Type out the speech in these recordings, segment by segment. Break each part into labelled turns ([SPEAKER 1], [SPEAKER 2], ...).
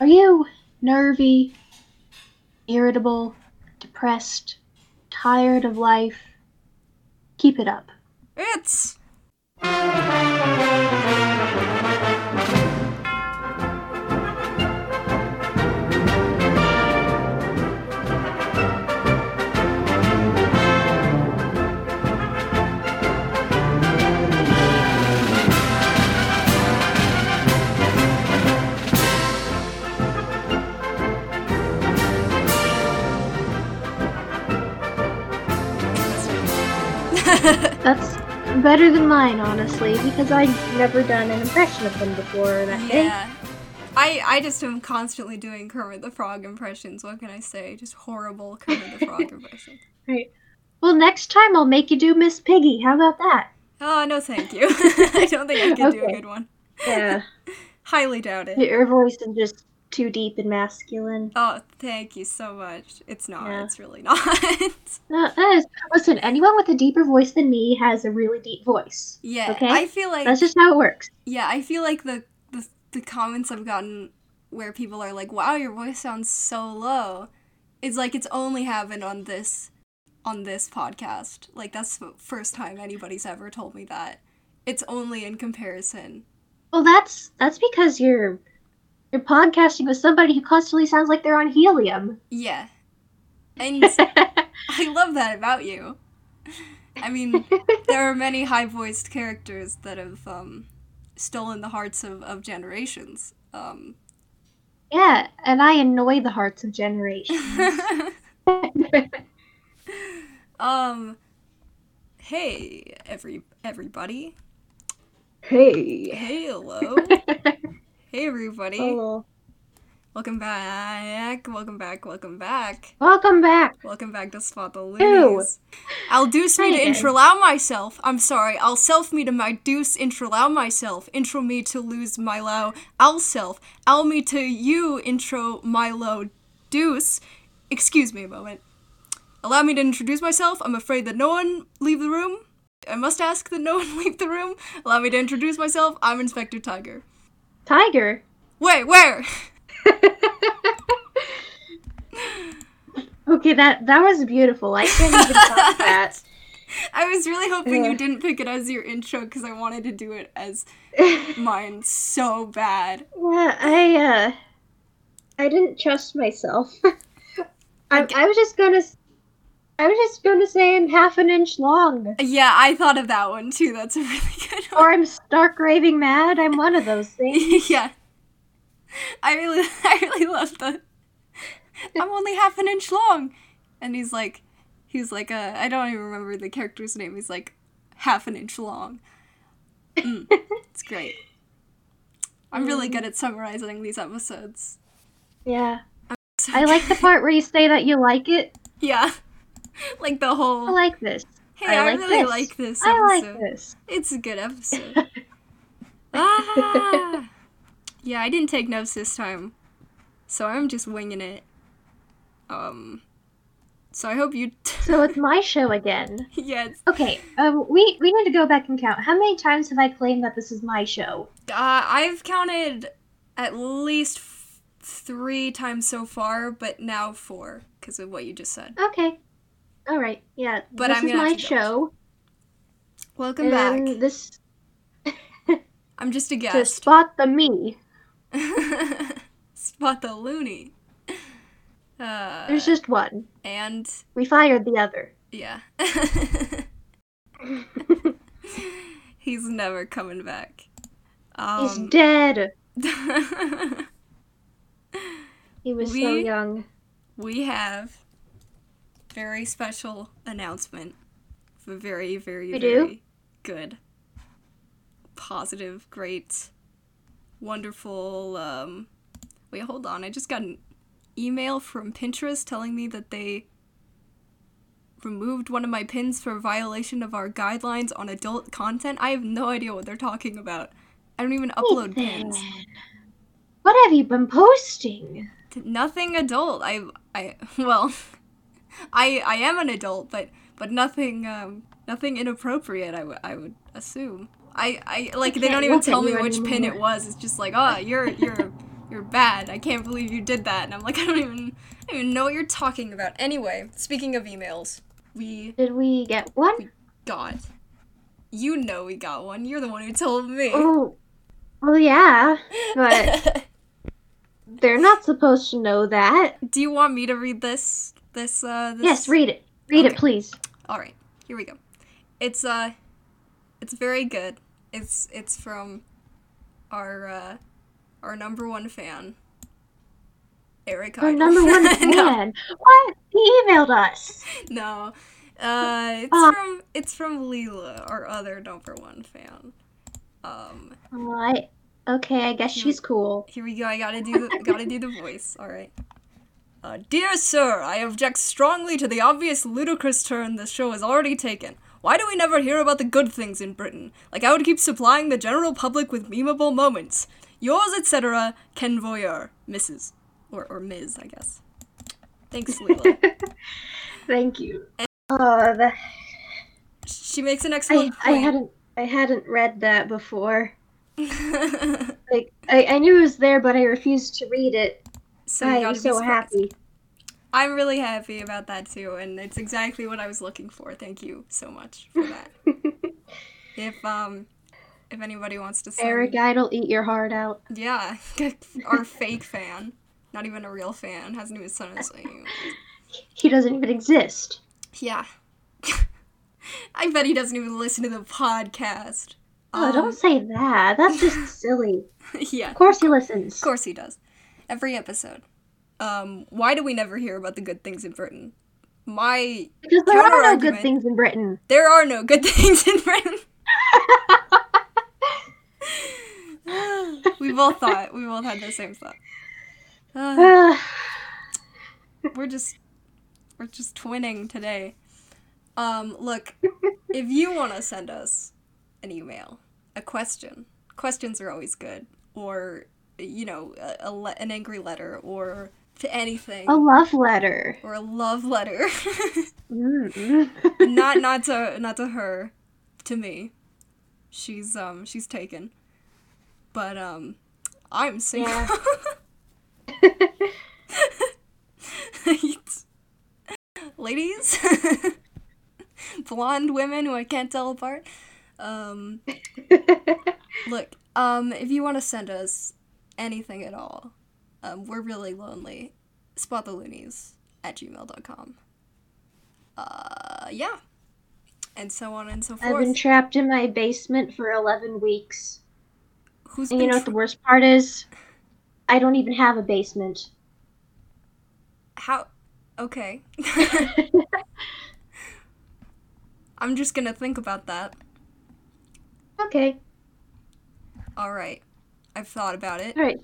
[SPEAKER 1] Are you nervy, irritable, depressed, tired of life? Keep it up.
[SPEAKER 2] It's.
[SPEAKER 1] That's better than mine, honestly, because I've never done an impression of them before. That
[SPEAKER 2] Yeah. I, I just am constantly doing Kermit the Frog impressions. What can I say? Just horrible Kermit the Frog impressions.
[SPEAKER 1] Right. Well, next time I'll make you do Miss Piggy. How about that?
[SPEAKER 2] Oh, no, thank you. I don't think I can do a good one.
[SPEAKER 1] Yeah.
[SPEAKER 2] Highly doubt it.
[SPEAKER 1] Your voice and just too deep and masculine.
[SPEAKER 2] Oh, thank you so much. It's not.
[SPEAKER 1] Yeah.
[SPEAKER 2] It's really not.
[SPEAKER 1] No, that is. Listen, anyone with a deeper voice than me has a really deep voice.
[SPEAKER 2] yeah.
[SPEAKER 1] Okay?
[SPEAKER 2] I feel like
[SPEAKER 1] That's just how it works.
[SPEAKER 2] yeah, I feel like the, the the comments I've gotten where people are like, "Wow, your voice sounds so low." It's like it's only happened on this on this podcast. Like that's the first time anybody's ever told me that. It's only in comparison.
[SPEAKER 1] Well, that's that's because you're you're podcasting with somebody who constantly sounds like they're on helium.
[SPEAKER 2] Yeah. And I love that about you. I mean, there are many high-voiced characters that have um, stolen the hearts of, of generations. Um,
[SPEAKER 1] yeah, and I annoy the hearts of generations.
[SPEAKER 2] um, hey, every everybody.
[SPEAKER 1] hey.
[SPEAKER 2] Hey, hello. hey, everybody.
[SPEAKER 1] Oh.
[SPEAKER 2] Welcome back. Welcome back. Welcome back.
[SPEAKER 1] Welcome back.
[SPEAKER 2] Welcome back to Spot the. Loonies. I'll deuce me to
[SPEAKER 1] again.
[SPEAKER 2] intro allow myself. I'm sorry. I'll self me to my deuce intro allow myself. Intro me to lose my low. I'll self. I'll me to you intro my low deuce. Excuse me a moment. Allow me to introduce myself. I'm afraid that no one leave the room. I must ask that no one leave the room. Allow me to introduce myself. I'm Inspector Tiger.
[SPEAKER 1] Tiger.
[SPEAKER 2] Wait, where?
[SPEAKER 1] Okay, that that was beautiful. I can't even top that.
[SPEAKER 2] I was really hoping you didn't pick it as your intro because I wanted to do it as mine so bad.
[SPEAKER 1] Yeah, I uh I didn't trust myself. I, I was just gonna I was just gonna say I'm half an inch long.
[SPEAKER 2] Yeah, I thought of that one too. That's a really good one.
[SPEAKER 1] Or I'm stark raving mad. I'm one of those things.
[SPEAKER 2] yeah. I really I really love that. I'm only half an inch long. And he's like he's like uh I don't even remember the character's name. He's like half an inch long. Mm, it's great. I'm really good at summarizing these episodes.
[SPEAKER 1] Yeah.
[SPEAKER 2] So
[SPEAKER 1] I like the part where you say that you like it.
[SPEAKER 2] Yeah. Like the whole.
[SPEAKER 1] I like this.
[SPEAKER 2] Hey,
[SPEAKER 1] I
[SPEAKER 2] I,
[SPEAKER 1] like
[SPEAKER 2] really
[SPEAKER 1] this.
[SPEAKER 2] like this
[SPEAKER 1] I like this.
[SPEAKER 2] It's a good episode. ah! Yeah, I didn't take notes this time, so I'm just winging it. Um, so I hope you. T-
[SPEAKER 1] So it's my show again.
[SPEAKER 2] it's,
[SPEAKER 1] Okay, um, we we need to go back and count. How many times have I claimed that this is my show?
[SPEAKER 2] uh, I've counted at least f- three times so far, but now four because of what you just said.
[SPEAKER 1] Okay. All right. Yeah.
[SPEAKER 2] But
[SPEAKER 1] this
[SPEAKER 2] I'm
[SPEAKER 1] is my
[SPEAKER 2] have to go.
[SPEAKER 1] show.
[SPEAKER 2] Welcome
[SPEAKER 1] and
[SPEAKER 2] back.
[SPEAKER 1] This
[SPEAKER 2] I'm just a guest.
[SPEAKER 1] to spot the me.
[SPEAKER 2] Spot the loony. Uh,
[SPEAKER 1] There's just one.
[SPEAKER 2] and
[SPEAKER 1] We fired the other.
[SPEAKER 2] yeah. He's never coming back.
[SPEAKER 1] He's
[SPEAKER 2] Um,
[SPEAKER 1] dead. He was so young.
[SPEAKER 2] we have very special announcement. Very, very,
[SPEAKER 1] We do?
[SPEAKER 2] very good, positive, great, wonderful. Um, wait, hold on. I just got an email from Pinterest telling me that they removed one of my pins for violation of our guidelines on adult content. I have no idea what they're talking about. I don't even upload pins.
[SPEAKER 1] What have you been posting?
[SPEAKER 2] nothing adult. I I well, I I am an adult, but but nothing um nothing inappropriate. I would I would assume. I I like they don't even tell me which pin it was. It's just like oh you're you're you're bad. I can't believe you did that." And I'm like, "I don't even I don't even know what you're talking about." Anyway, speaking of emails, we
[SPEAKER 1] Did we get one?
[SPEAKER 2] We got you know we got one. You're the one who told me.
[SPEAKER 1] Oh, well, yeah, but they're not supposed to know that.
[SPEAKER 2] Do you want me to read this? This uh this
[SPEAKER 1] Yes, read it. Read it, please.
[SPEAKER 2] All right, here we go. It's uh, it's very good. It's it's from our uh, our number one fan, Eric.
[SPEAKER 1] Our
[SPEAKER 2] Idle.
[SPEAKER 1] number one
[SPEAKER 2] no,
[SPEAKER 1] fan. What? He emailed us.
[SPEAKER 2] no. Uh, it's
[SPEAKER 1] Uh.
[SPEAKER 2] from it's from Leela, our other number one fan. Um,
[SPEAKER 1] Oh, I, okay, I guess she's cool.
[SPEAKER 2] here we go. I gotta do the, gotta do the voice. All right. Uh, dear sir, I object strongly to the obvious ludicrous turn this show has already taken. Why do we never hear about the good things in Britain? Like I would keep supplying the general public with memeable moments. Yours, etc., Ken Voyeur, Mrs. Or, or Ms., I guess. Thanks, Leela.
[SPEAKER 1] Thank you. Oh, the,
[SPEAKER 2] she makes an
[SPEAKER 1] I,
[SPEAKER 2] excellent
[SPEAKER 1] I
[SPEAKER 2] point.
[SPEAKER 1] hadn't I hadn't read that before. Like I, I knew it was there, but I refused to read it.
[SPEAKER 2] So
[SPEAKER 1] I am so happy.
[SPEAKER 2] I'm really happy about that too, and it's exactly what I was looking for. Thank you so much for that. if um, if anybody wants to send,
[SPEAKER 1] Eric Idle, eat your heart out.
[SPEAKER 2] yeah, our fake fan, not even a real fan, hasn't even sent us. a-
[SPEAKER 1] He doesn't even exist.
[SPEAKER 2] Yeah, I bet he doesn't even listen to the podcast.
[SPEAKER 1] Oh,
[SPEAKER 2] Um,
[SPEAKER 1] don't say that. That's just silly.
[SPEAKER 2] yeah,
[SPEAKER 1] Of course he listens.
[SPEAKER 2] Of course he does. Every episode. Um, why do we never hear about the good things in Britain? My
[SPEAKER 1] Because there are no good things in Britain.
[SPEAKER 2] there are no good things in Britain. we both thought we both had the same thought. Uh, we're just we're just twinning today. Um, look, if you want to send us an email, a question, questions are always good, or you know, a, a le- an angry letter, or to anything,
[SPEAKER 1] a love letter.
[SPEAKER 2] or a love letter. Not not to not to her, to me. She's um she's taken, but um, I'm single.
[SPEAKER 1] Yeah.
[SPEAKER 2] Ladies, blonde women who I can't tell apart. Um, look, um, if you want to send us anything at all, um, we're really lonely. Spot the loonies at gmail.com. Uh, yeah. And so on and so forth.
[SPEAKER 1] I've been trapped in my basement for 11 weeks.
[SPEAKER 2] Who's
[SPEAKER 1] And you know what the worst part is? I don't even have a basement.
[SPEAKER 2] how? Okay. I'm just gonna think about that.
[SPEAKER 1] okay.
[SPEAKER 2] All right. I've thought about it.
[SPEAKER 1] All right.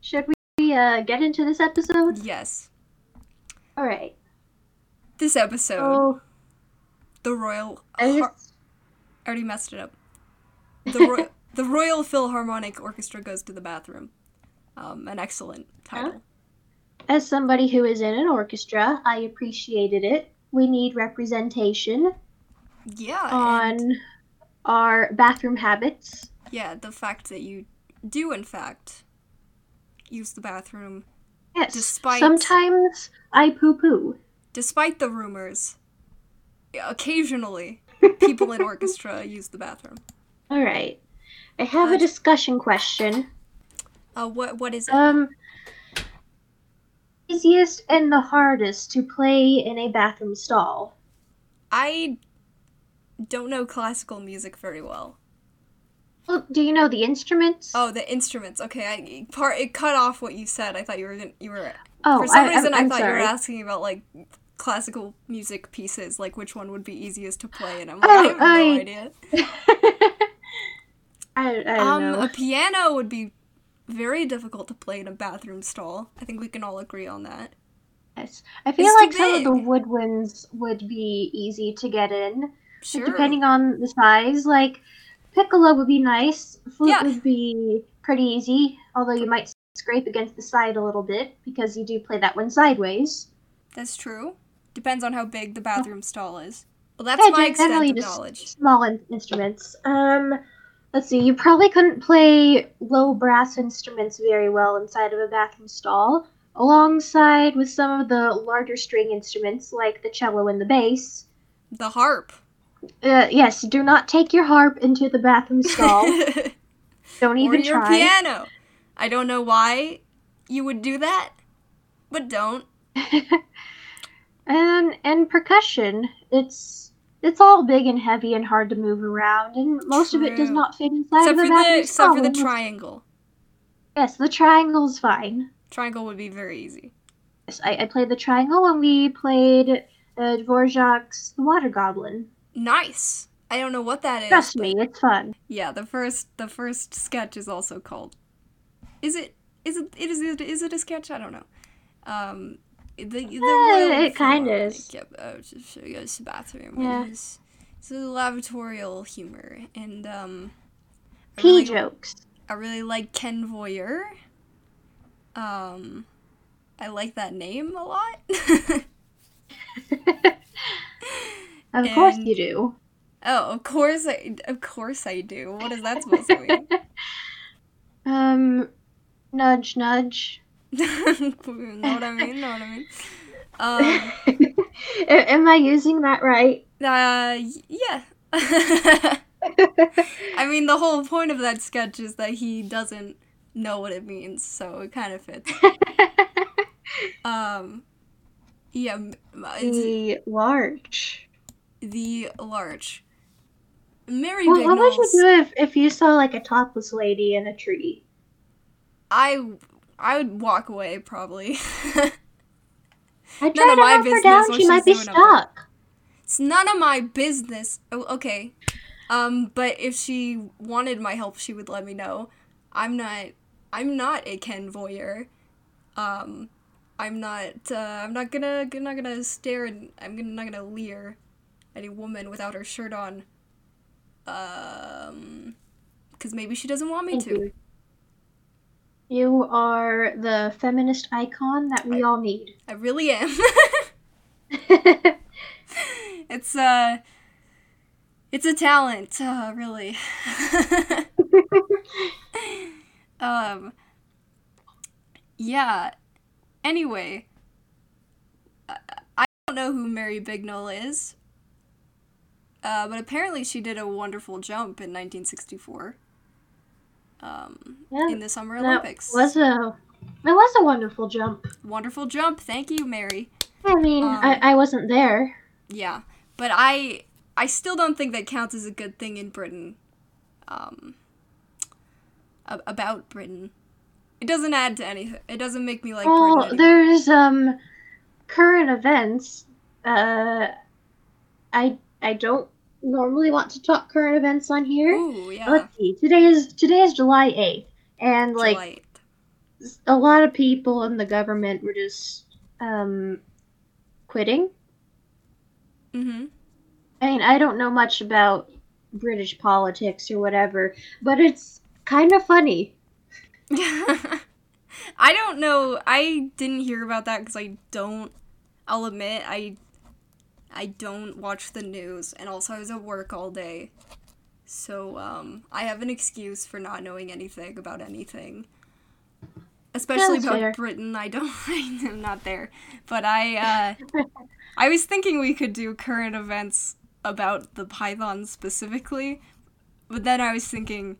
[SPEAKER 1] Should, we uh, get into this episode?
[SPEAKER 2] Yes.
[SPEAKER 1] All right.
[SPEAKER 2] This episode,
[SPEAKER 1] So
[SPEAKER 2] the Royal.
[SPEAKER 1] I
[SPEAKER 2] Har- I already messed it up. The Roy- the Royal Philharmonic Orchestra goes to the bathroom. Um, an excellent title.
[SPEAKER 1] As somebody who is in an orchestra, I appreciated it. We need representation
[SPEAKER 2] Yeah. and-
[SPEAKER 1] on our bathroom habits.
[SPEAKER 2] yeah, the fact that you do in fact use the bathroom,
[SPEAKER 1] Yes.
[SPEAKER 2] Despite-
[SPEAKER 1] Sometimes I poo poo.
[SPEAKER 2] despite the rumors. Occasionally, people in orchestra use the bathroom.
[SPEAKER 1] All right. I have
[SPEAKER 2] Uh,
[SPEAKER 1] a discussion question.
[SPEAKER 2] Uh, what what is it?
[SPEAKER 1] Um, easiest and the hardest to play in a bathroom stall.
[SPEAKER 2] I don't know classical music very well.
[SPEAKER 1] Well, do you know the instruments?
[SPEAKER 2] Oh, the instruments. Okay, I part it cut off what you said. I thought you were gonna- you were
[SPEAKER 1] Oh,
[SPEAKER 2] for some
[SPEAKER 1] I,
[SPEAKER 2] reason
[SPEAKER 1] I'm,
[SPEAKER 2] I
[SPEAKER 1] I'm
[SPEAKER 2] thought
[SPEAKER 1] sorry.
[SPEAKER 2] you were asking about like classical music pieces, like which one would be easiest to play, and I'm like,
[SPEAKER 1] Oh,
[SPEAKER 2] I have no idea.
[SPEAKER 1] I, I
[SPEAKER 2] Um,
[SPEAKER 1] know.
[SPEAKER 2] a piano would be very difficult to play in a bathroom stall. I think we can all agree on that.
[SPEAKER 1] Yes. I feel
[SPEAKER 2] It's
[SPEAKER 1] like some of the woodwinds would be easy to get in,
[SPEAKER 2] Sure.
[SPEAKER 1] depending on the size. Like piccolo would be nice. Flute
[SPEAKER 2] Yeah.
[SPEAKER 1] would be pretty easy, although you might scrape against the side a little bit because you do play that one sideways.
[SPEAKER 2] That's true. Depends on how big the bathroom stall is. Well, that's
[SPEAKER 1] Yeah,
[SPEAKER 2] my extent of knowledge.
[SPEAKER 1] Small in- instruments. Um, let's see, you probably couldn't play low brass instruments very well inside of a bathroom stall, alongside with some of the larger string instruments like the cello and the bass.
[SPEAKER 2] The harp.
[SPEAKER 1] Uh, yes, do not take your harp into the bathroom stall. Don't even or
[SPEAKER 2] your
[SPEAKER 1] try.
[SPEAKER 2] piano. I don't know why you would do that, but don't.
[SPEAKER 1] and and percussion, it's it's all big and heavy and hard to move around, and most of it does not fit inside
[SPEAKER 2] Except
[SPEAKER 1] of a bathroom
[SPEAKER 2] the except for the triangle.
[SPEAKER 1] Yes, the triangle's fine.
[SPEAKER 2] Triangle would be very easy.
[SPEAKER 1] Yes, I, I played the triangle when we played uh, Dvorak's The Water Goblin.
[SPEAKER 2] Nice. I don't know what that is.
[SPEAKER 1] Trust me, it's fun.
[SPEAKER 2] Yeah, the first the first sketch is also called. Is it is it it is it is it a sketch? I don't know. Um, the the royal
[SPEAKER 1] it
[SPEAKER 2] Philharmonic,
[SPEAKER 1] is.
[SPEAKER 2] Yep. Uh, just show you guys the bathroom.
[SPEAKER 1] Yeah.
[SPEAKER 2] It's, it's a lavatorial humor, and um, I
[SPEAKER 1] P
[SPEAKER 2] really,
[SPEAKER 1] jokes.
[SPEAKER 2] I really like Ken Voyeur. Um, I like that name a lot.
[SPEAKER 1] of course you do.
[SPEAKER 2] oh, of course I of course I do. What is that supposed to mean?
[SPEAKER 1] um, nudge, nudge.
[SPEAKER 2] know what I mean? Know what I mean? Um,
[SPEAKER 1] Am I using that right?
[SPEAKER 2] uh, yeah. I mean, the whole point of that sketch is that he doesn't know what it means, so it kind of fits. Um, yeah, it's
[SPEAKER 1] the large.
[SPEAKER 2] The large. Mary
[SPEAKER 1] Well, what would you do if, if you saw like a topless lady in a tree?
[SPEAKER 2] I I would walk away probably.
[SPEAKER 1] I'd
[SPEAKER 2] None
[SPEAKER 1] try
[SPEAKER 2] of
[SPEAKER 1] to
[SPEAKER 2] my
[SPEAKER 1] help her
[SPEAKER 2] business
[SPEAKER 1] down. She might be stuck.
[SPEAKER 2] it's none of my business. Oh, okay. Um, but if she wanted my help, she would let me know. I'm not. I'm not a Ken voyeur. Um, I'm not. Uh, I'm not gonna. I'm not gonna stare and I'm gonna, not gonna leer at a woman without her shirt on. Um, because maybe she doesn't want me
[SPEAKER 1] Thank
[SPEAKER 2] to.
[SPEAKER 1] you. You are the feminist icon that we all need.
[SPEAKER 2] I really am. it's uh it's a talent, uh, really. um yeah. Anyway, I- I don't know who Mary Bignal is. Uh, but apparently she did a wonderful jump in 1964. Um,
[SPEAKER 1] Yeah,
[SPEAKER 2] in the Summer Olympics.
[SPEAKER 1] was a that was a wonderful jump.
[SPEAKER 2] Wonderful jump. Thank you, Mary.
[SPEAKER 1] I mean,
[SPEAKER 2] Um,
[SPEAKER 1] I, I wasn't there.
[SPEAKER 2] Yeah, but I I still don't think that counts as a good thing in Britain. Um, a- about Britain, it doesn't add to anything. It doesn't make me like
[SPEAKER 1] well,
[SPEAKER 2] Britain.
[SPEAKER 1] there's um current events. Uh, I I don't normally want to talk current events on here.
[SPEAKER 2] Ooh, yeah.
[SPEAKER 1] Let's see. Today is today is July eighth, and like
[SPEAKER 2] July 8th.
[SPEAKER 1] a lot of people in the government were just um quitting.
[SPEAKER 2] Mm-hmm.
[SPEAKER 1] I mean, I don't know much about British politics or whatever, but it's kind of funny.
[SPEAKER 2] I don't know. I didn't hear about that because I don't. I'll admit I. I don't watch the news, and also I was at work all day, so um, I have an excuse for not knowing anything about anything. Especially about
[SPEAKER 1] fair.
[SPEAKER 2] Britain, I don't. I'm not there, but I. Uh, I was thinking we could do current events about the pythons specifically, but then I was thinking,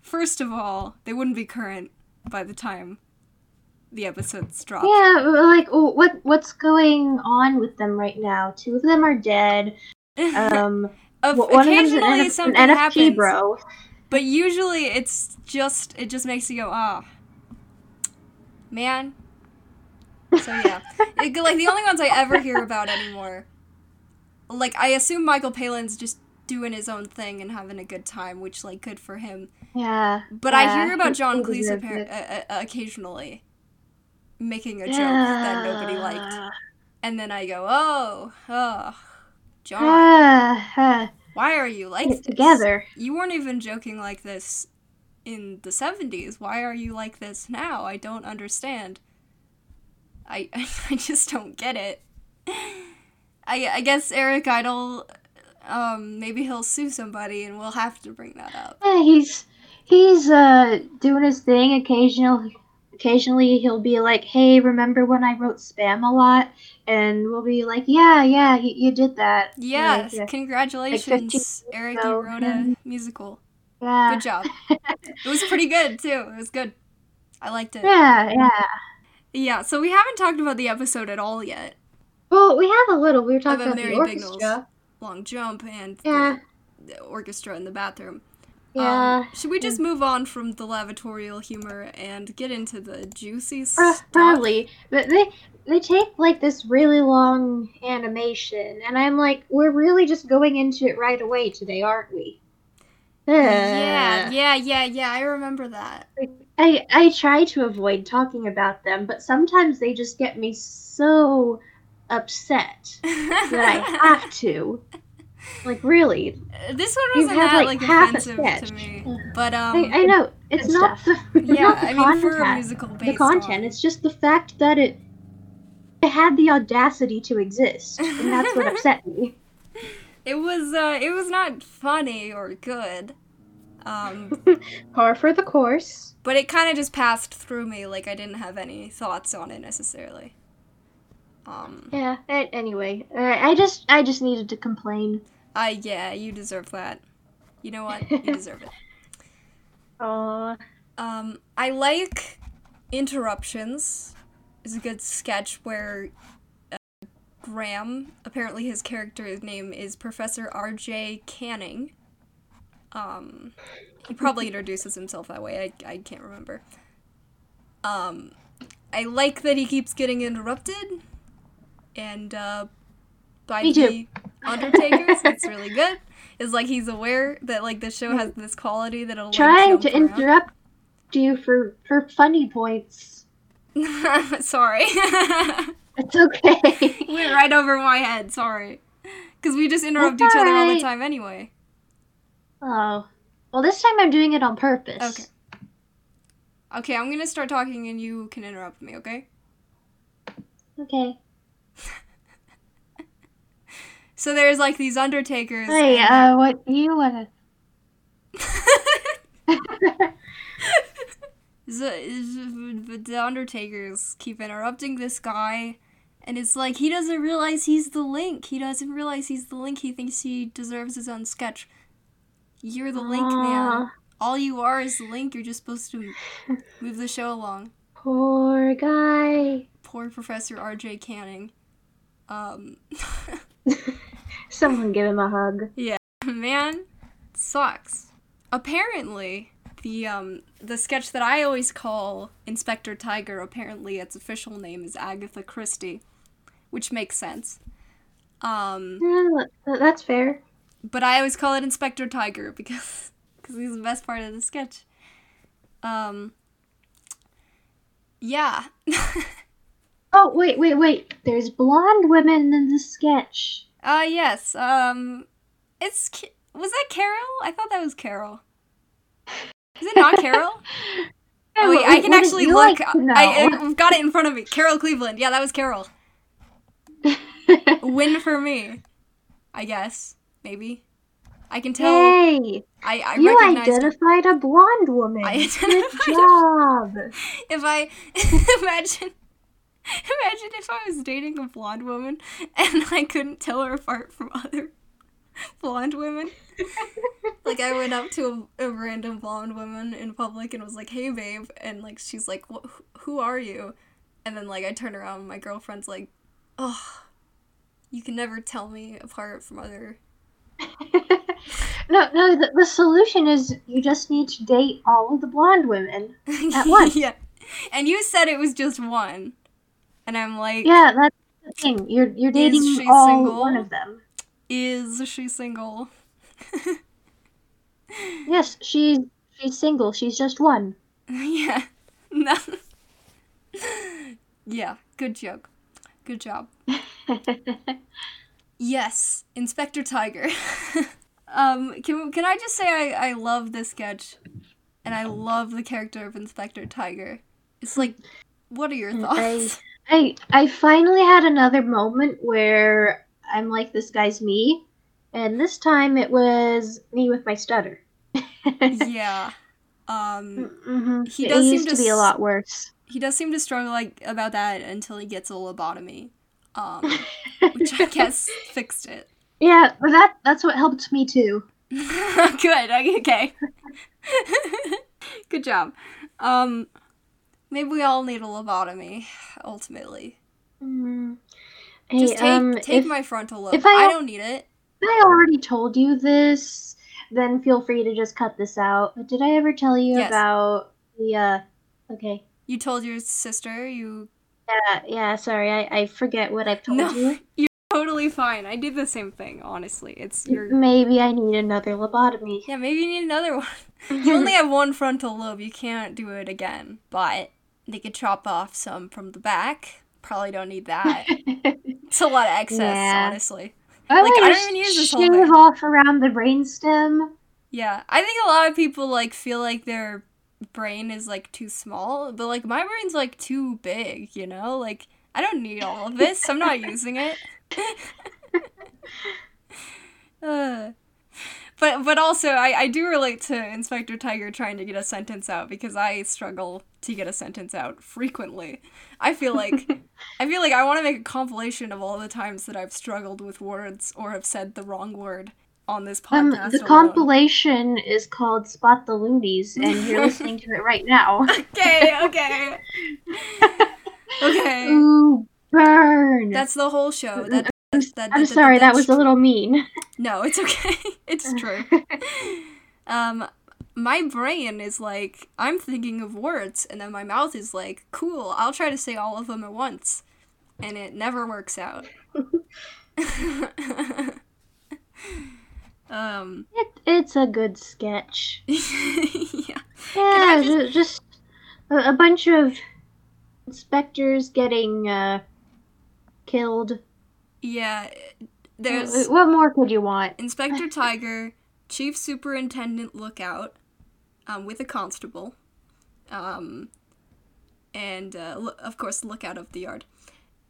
[SPEAKER 2] first of all, they wouldn't be current by the time the episodes drop.
[SPEAKER 1] Yeah, like what what's going on with them right now? Two of them are dead. Um,
[SPEAKER 2] of,
[SPEAKER 1] one of an,
[SPEAKER 2] occasionally
[SPEAKER 1] NF- an
[SPEAKER 2] something
[SPEAKER 1] NFT
[SPEAKER 2] happens,
[SPEAKER 1] bro.
[SPEAKER 2] but usually it's just it just makes you go ah, man. So yeah, it, like the only ones I ever hear about anymore. Like I assume Michael Palin's just doing his own thing and having a good time, which like good for him.
[SPEAKER 1] Yeah.
[SPEAKER 2] But I hear about John Cleese
[SPEAKER 1] deserves
[SPEAKER 2] appar-
[SPEAKER 1] it.
[SPEAKER 2] uh, uh, occasionally making a joke that nobody liked, and then I go, oh, oh, John,
[SPEAKER 1] ah,
[SPEAKER 2] why are you like this?
[SPEAKER 1] together.
[SPEAKER 2] You weren't even joking like this in the 70s. Why are you like this now? I don't understand. I I just don't get it. I I guess Eric Idle um, maybe he'll sue somebody, and we'll have to bring that up.
[SPEAKER 1] Yeah, he's he's uh doing his thing. Occasionally, occasionally he'll be like, "Hey, remember when I wrote Spamalot?" And we'll be like, "Yeah, yeah, you, you did that."
[SPEAKER 2] Yes,
[SPEAKER 1] Like, uh,
[SPEAKER 2] congratulations, Eric. You wrote a musical.
[SPEAKER 1] yeah.
[SPEAKER 2] Good job. It was pretty good too. It was good. I liked it.
[SPEAKER 1] Yeah, yeah.
[SPEAKER 2] Yeah. So we haven't talked about the episode at all yet.
[SPEAKER 1] Well, we have a little. We were talking
[SPEAKER 2] About
[SPEAKER 1] about the
[SPEAKER 2] Mary Bignal's.
[SPEAKER 1] orchestra.
[SPEAKER 2] Long jump and
[SPEAKER 1] Yeah,
[SPEAKER 2] the, the orchestra in the bathroom.
[SPEAKER 1] Um, yeah.
[SPEAKER 2] Um, should we just mm. move on from the lavatorial humor and get into the juicy
[SPEAKER 1] uh,
[SPEAKER 2] stuff?
[SPEAKER 1] Probably, but they they take like this really long animation, and I'm like, we're really just going into it right away today, aren't we?
[SPEAKER 2] Yeah, uh. yeah, yeah, yeah. I remember that.
[SPEAKER 1] I I try to avoid talking about them, but sometimes they just get me so upset that I have to. Like really,
[SPEAKER 2] this one wasn't that
[SPEAKER 1] like,
[SPEAKER 2] like,
[SPEAKER 1] half
[SPEAKER 2] offensive
[SPEAKER 1] sketch.
[SPEAKER 2] to me, but um,
[SPEAKER 1] I, I know it's
[SPEAKER 3] good
[SPEAKER 1] not the
[SPEAKER 2] yeah,
[SPEAKER 1] not the
[SPEAKER 2] I mean for a musical based
[SPEAKER 1] the content.
[SPEAKER 2] on-
[SPEAKER 1] It's just the fact that it it had the audacity to exist, and that's what upset me.
[SPEAKER 2] It was uh, it was not funny or good. Um,
[SPEAKER 1] Par for the course.
[SPEAKER 2] but it kind of just passed through me. Like I didn't have any thoughts on it necessarily. Um,
[SPEAKER 1] Yeah. Anyway, uh, I just I just needed to complain.
[SPEAKER 2] I yeah, you deserve that. You know what? You deserve it.
[SPEAKER 1] Aw.
[SPEAKER 2] Um, I like interruptions. Is a good sketch where uh, Graham, apparently his character's name is Professor R.J. Canning. Um, he probably introduces himself that way. I, I can't remember. Um, I like that he keeps getting interrupted, and uh, by
[SPEAKER 1] Me
[SPEAKER 2] the
[SPEAKER 1] too.
[SPEAKER 2] Undertakers, it's really good. It's like he's aware that like the show has this quality that'll like,
[SPEAKER 1] Trying to
[SPEAKER 2] around.
[SPEAKER 1] interrupt you for for funny points.
[SPEAKER 2] Sorry.
[SPEAKER 1] It's okay.
[SPEAKER 2] Went right over my head, sorry. Because we just interrupt
[SPEAKER 1] That's
[SPEAKER 2] each other all the time anyway.
[SPEAKER 1] oh. Well, this time I'm doing it on purpose.
[SPEAKER 2] Okay. Okay, I'm gonna start talking and you can interrupt me, okay?
[SPEAKER 1] Okay.
[SPEAKER 2] So there's like these undertakers.
[SPEAKER 1] Hey, uh, what you wanna?
[SPEAKER 2] But the undertakers keep interrupting this guy and it's like he doesn't realize he's the link he doesn't realize he's the link he thinks he deserves his own sketch you're the link man all you are is the link you're just supposed to move the show along
[SPEAKER 1] Poor guy.
[SPEAKER 2] poor professor rj canning um
[SPEAKER 1] Someone give him a hug.
[SPEAKER 2] Yeah, man sucks apparently the um the sketch that i always call inspector tiger apparently its official name is agatha christie which makes sense um
[SPEAKER 1] Yeah, that's fair.
[SPEAKER 2] but i always call it inspector tiger because because he's the best part of the sketch um yeah
[SPEAKER 1] Oh wait, wait, wait. There's blonde women in the sketch.
[SPEAKER 2] Uh yes um it's was that carol i thought that was carol is it not carol Oh, wait, I can actually look.
[SPEAKER 1] like?
[SPEAKER 2] I, I've got it in front of me. Carol Cleveland. Yeah, that was Carol. Win for me. I guess. Maybe. I can tell.
[SPEAKER 1] hey,
[SPEAKER 2] I, I
[SPEAKER 1] you
[SPEAKER 2] recognized her.
[SPEAKER 1] identified a blonde woman.
[SPEAKER 2] I
[SPEAKER 1] Good
[SPEAKER 2] identified a-
[SPEAKER 1] job.
[SPEAKER 2] If I imagine. Imagine if I was dating a blonde woman and I couldn't tell her apart from other blonde women. like I went up to a, a random blonde woman in public and was like, "Hey, babe," and like she's like, "Wh- "Who are you?" And then like I turn around, and my girlfriend's like, "Oh, you can never tell me apart from other."
[SPEAKER 1] no, no. The, the solution is you just need to date all of the blonde women. At once.
[SPEAKER 2] yeah, and you said it was just one, and I'm like,
[SPEAKER 1] Yeah, that's the thing. You're you're dating all
[SPEAKER 2] single?
[SPEAKER 1] one of them.
[SPEAKER 2] "Is she single?"
[SPEAKER 1] Yes, she's she's single. She's just one.
[SPEAKER 2] yeah. No. yeah. Good joke. Good job. Yes, Inspector Tiger. um, can can I just say I I love this sketch, and I love the character of Inspector Tiger. It's like, what are your thoughts?
[SPEAKER 1] I I finally had another moment where I'm like, this guy's me, and this time it was me with my stutter.
[SPEAKER 2] yeah. Um,
[SPEAKER 1] hmm
[SPEAKER 2] He
[SPEAKER 1] it
[SPEAKER 2] does seem
[SPEAKER 1] used
[SPEAKER 2] to
[SPEAKER 1] to be a lot worse.
[SPEAKER 2] he does seem to struggle like about that until he gets a lobotomy. Um, which I guess fixed it.
[SPEAKER 1] yeah, but that that's what helped me too.
[SPEAKER 2] Good. Okay. Good job. Um, maybe we all need a lobotomy ultimately.
[SPEAKER 1] Mm. Hey,
[SPEAKER 2] Just take
[SPEAKER 1] um,
[SPEAKER 2] take
[SPEAKER 1] if
[SPEAKER 2] my frontal lobe.
[SPEAKER 1] if I
[SPEAKER 2] I don't need it.
[SPEAKER 1] I already told you this, then feel free to just cut this out. But did I ever tell you
[SPEAKER 2] Yes.
[SPEAKER 1] about the uh? Okay.
[SPEAKER 2] You told your sister you
[SPEAKER 1] Yeah, yeah. Sorry, I, I forget what I've told
[SPEAKER 2] No,
[SPEAKER 1] you.
[SPEAKER 2] you're totally fine. I did the same thing, honestly. It's your
[SPEAKER 1] Maybe I need another lobotomy.
[SPEAKER 2] Yeah, maybe you need another one. You only have one frontal lobe. You can't do it again. But they could chop off some from the back. Probably don't need that. It's a lot of excess,
[SPEAKER 1] Yeah.
[SPEAKER 2] honestly.
[SPEAKER 1] I
[SPEAKER 2] Like, I don't even use this whole
[SPEAKER 1] shave
[SPEAKER 2] thing.
[SPEAKER 1] off around the brainstem.
[SPEAKER 2] Yeah, I think a lot of people like feel like their brain is like too small, but like my brain's like too big, you know? Like I don't need all of this. I'm not using it. Uh, but but also I, I do relate to Inspector Tiger trying to get a sentence out because I struggle to get a sentence out frequently. I feel like I feel like I want to make a compilation of all the times that I've struggled with words or have said the wrong word on this
[SPEAKER 1] Um,
[SPEAKER 2] podcast.
[SPEAKER 1] the
[SPEAKER 2] alone.
[SPEAKER 1] compilation is called Spot the Loonies, and you're listening to it right now.
[SPEAKER 2] okay, okay. okay.
[SPEAKER 1] Ooh, burn!
[SPEAKER 2] That's the whole show. That,
[SPEAKER 1] I'm,
[SPEAKER 2] that, that,
[SPEAKER 1] I'm
[SPEAKER 2] that-
[SPEAKER 1] sorry, that
[SPEAKER 2] that's
[SPEAKER 1] was a little mean.
[SPEAKER 2] No, it's okay. it's true. Um, my brain is like, I'm thinking of words, and then my mouth is like, cool, I'll try to say all of them at once. And it never works out. um,
[SPEAKER 1] It, it's a good sketch.
[SPEAKER 2] yeah.
[SPEAKER 1] Yeah,
[SPEAKER 2] just-
[SPEAKER 1] ju- just, a, a bunch of inspectors getting uh, killed.
[SPEAKER 2] Yeah. There's
[SPEAKER 1] What more could you want?
[SPEAKER 2] Inspector Tiger, Chief Superintendent Lookout, um, with a constable, um, and uh, lo- of course Lookout of the Yard,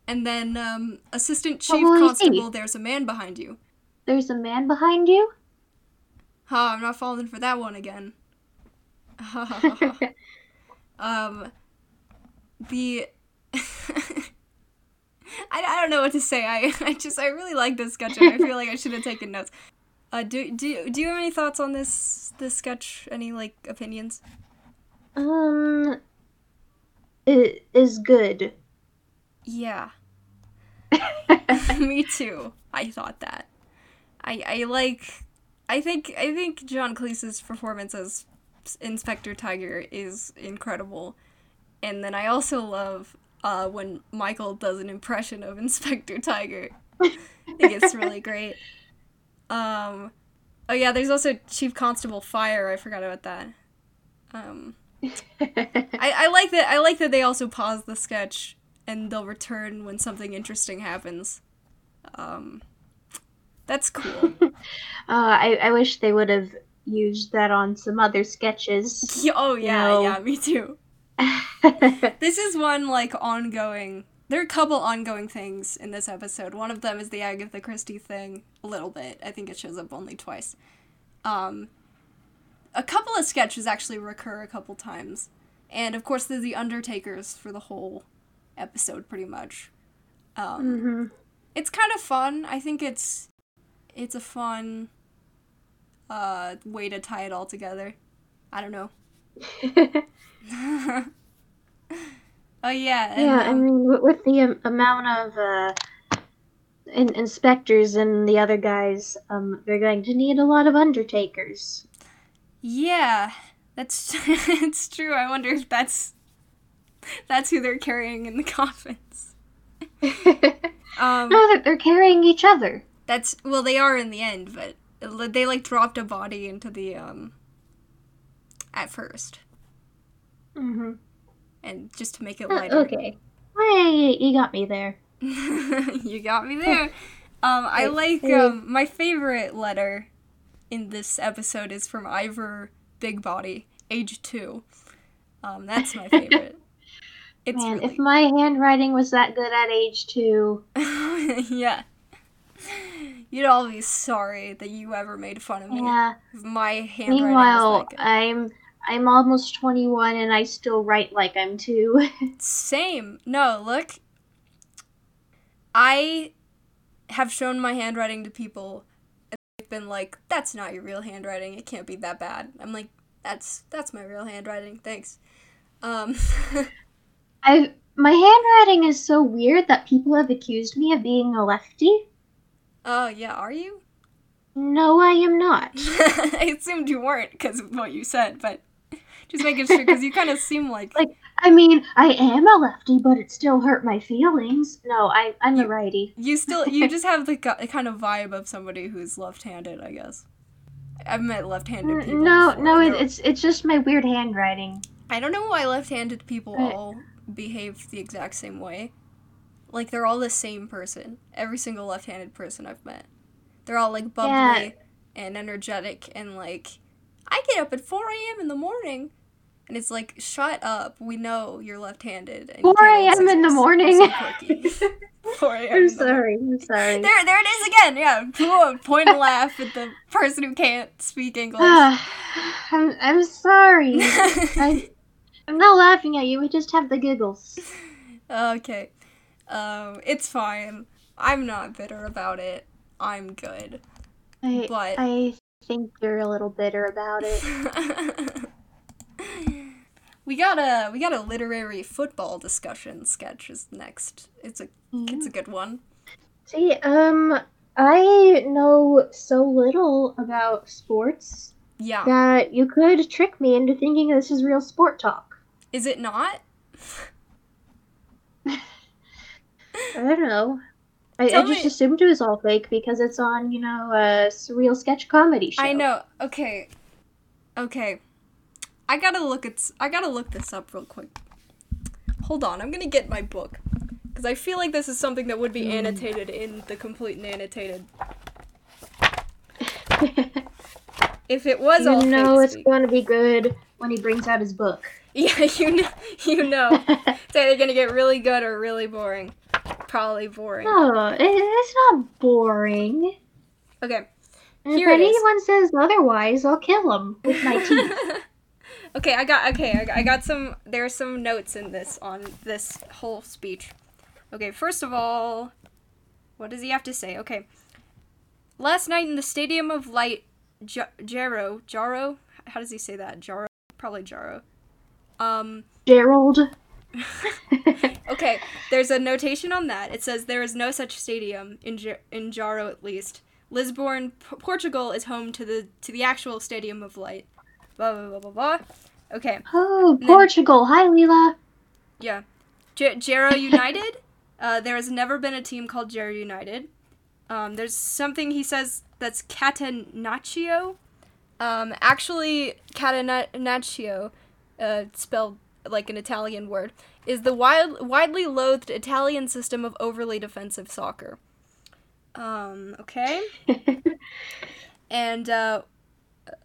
[SPEAKER 2] and then um, Assistant Chief Constable. There's a man behind you.
[SPEAKER 1] There's a man behind you?
[SPEAKER 2] Ha! I'm not falling for that one again. um, the. I, I don't know what to say. I, I just I really like this sketch and I feel like I should have taken notes. Uh, do do do you have any thoughts on this this sketch? Any like opinions?
[SPEAKER 1] um, it is good.
[SPEAKER 2] Yeah, me too. I thought that. I I like. I think I think John Cleese's performance as Inspector Tiger is incredible, and then I also love uh, when Michael does an impression of Inspector Tiger. I think it's really great. Um, oh yeah, there's also Chief Constable Fire. I forgot about that. Um, I, I like that. I like that they also pause the sketch and they'll return when something interesting happens. Um, that's cool.
[SPEAKER 1] Uh, I, I wish they would have used that on some other sketches.
[SPEAKER 2] Yeah, oh yeah,
[SPEAKER 1] No.
[SPEAKER 2] yeah, me too. This is one like ongoing. There are a couple ongoing things in this episode. One of them is the Agatha Christie thing, a little bit. I think it shows up only twice. Um, a couple of sketches actually recur a couple times, and of course there's the Undertakers for the whole episode, pretty much. Um,
[SPEAKER 1] hmm
[SPEAKER 2] it's kind of fun. I think it's it's a fun uh way to tie it all together. I don't know. oh yeah. and,
[SPEAKER 1] yeah, I
[SPEAKER 2] um,
[SPEAKER 1] mean, with, with the um, amount of uh, in- inspectors and the other guys, um, they're going to need a lot of undertakers.
[SPEAKER 2] yeah. That's it's true. I wonder if that's that's who they're carrying in the coffins. Um
[SPEAKER 1] no, they're, they're carrying each other.
[SPEAKER 2] that's well they are in the end, but they like dropped a body into the um at first
[SPEAKER 1] Mm-hmm.
[SPEAKER 2] and just to make it
[SPEAKER 1] Uh,
[SPEAKER 2] lighter.
[SPEAKER 1] okay. Hey, you got me there.
[SPEAKER 2] you got me there. Um, I like
[SPEAKER 1] Hey.
[SPEAKER 2] um, my favorite letter in this episode is from Ivor Big Body, age two. Um, that's my favorite. It's
[SPEAKER 1] Man,
[SPEAKER 2] really
[SPEAKER 1] if my handwriting was that good at age two,
[SPEAKER 2] yeah, You'd all be sorry that you ever made fun of me.
[SPEAKER 1] Yeah.
[SPEAKER 2] My handwriting
[SPEAKER 1] Meanwhile,
[SPEAKER 2] is that good.
[SPEAKER 1] I'm I'm almost 21 and I still write like I'm two.
[SPEAKER 2] Same. No, look. I have shown my handwriting to people and they've been like, that's not your real handwriting. It can't be that bad. I'm like, that's that's my real handwriting. Thanks. Um
[SPEAKER 1] I my handwriting is so weird that people have accused me of being a lefty.
[SPEAKER 2] Oh, yeah, are you?
[SPEAKER 1] No, I am not.
[SPEAKER 2] I assumed you weren't because of what you said, but just making sure because you kind of seem like
[SPEAKER 1] Like- I mean, I am a lefty, but it still hurt my feelings. No, I I'm a righty.
[SPEAKER 2] you still you just have the ki- kind of vibe of somebody who's left-handed, I guess. I've met left-handed mm,
[SPEAKER 1] people. No,
[SPEAKER 2] before,
[SPEAKER 1] no,
[SPEAKER 2] they're-
[SPEAKER 1] it's it's just my weird handwriting.
[SPEAKER 2] I don't know why left-handed people
[SPEAKER 1] Right.
[SPEAKER 2] all behave the exact same way. Like they're all the same person. Every single left-handed person I've met. They're all like bubbly
[SPEAKER 1] Yeah.
[SPEAKER 2] and energetic and like I get up at 4 a.m. in the morning. And it's like, shut up. We know you're left-handed. and
[SPEAKER 1] 4 a.m. in the morning.
[SPEAKER 2] So 4 a.m.
[SPEAKER 1] I'm sorry. I'm sorry.
[SPEAKER 2] There, there it is again. Yeah, Cool. point and laugh at the person who can't speak English.
[SPEAKER 1] I'm I'm sorry. I I'm not laughing at you. We just have the giggles.
[SPEAKER 2] okay, um, it's fine. I'm not bitter about it. I'm good.
[SPEAKER 1] I
[SPEAKER 2] But-
[SPEAKER 1] I think you're a little bitter about it.
[SPEAKER 2] we got a we got a literary football discussion sketch is next. It's a it's a good one.
[SPEAKER 1] See, um, I know so little about sports
[SPEAKER 2] Yeah.
[SPEAKER 1] that you could trick me into thinking this is real sport talk.
[SPEAKER 2] Is it not?
[SPEAKER 1] I don't know. I, I just
[SPEAKER 2] me-
[SPEAKER 1] assumed it was all fake because it's on, you know, a surreal sketch comedy show.
[SPEAKER 2] I know. Okay. Okay. I gotta look at. I gotta look this up real quick. Hold on. I'm gonna get my book because I feel like this is something that would be
[SPEAKER 1] Hmm.
[SPEAKER 2] annotated in the complete and annotated. If it was all
[SPEAKER 1] you know it's
[SPEAKER 2] speak-
[SPEAKER 1] going to be good when he brings out his book.
[SPEAKER 2] Yeah, you know. You know. It's either gonna get really good or really boring. Probably boring.
[SPEAKER 1] no, it, it's not boring.
[SPEAKER 2] Okay.
[SPEAKER 1] And
[SPEAKER 2] Here
[SPEAKER 1] if anyone says otherwise, I'll kill him with my teeth.
[SPEAKER 2] Okay, I got okay. I got, I got some. There are some notes in this on this whole speech. Okay, first of all, what does he have to say? Okay, last night in the Stadium of Light, J- Jaro, Jaro, how does he say that? Jaro, probably Jaro. Um,
[SPEAKER 1] Gerald.
[SPEAKER 2] okay, there's a notation on that. It says there is no such stadium in J- in Jaro at least. Lisbon, P- Portugal is home to the to the actual Stadium of Light. Blah blah blah blah blah. Okay.
[SPEAKER 1] Oh,
[SPEAKER 2] then-
[SPEAKER 1] Portugal. Hi, Leela.
[SPEAKER 2] Yeah. J- United. uh, there has never been a team called Jarrow United. Um, there's something he says that's Catenaccio. Um, actually, Catenaccio, uh, spelled like an Italian word, is the wild, widely loathed Italian system of overly defensive soccer. Um, okay. And, uh,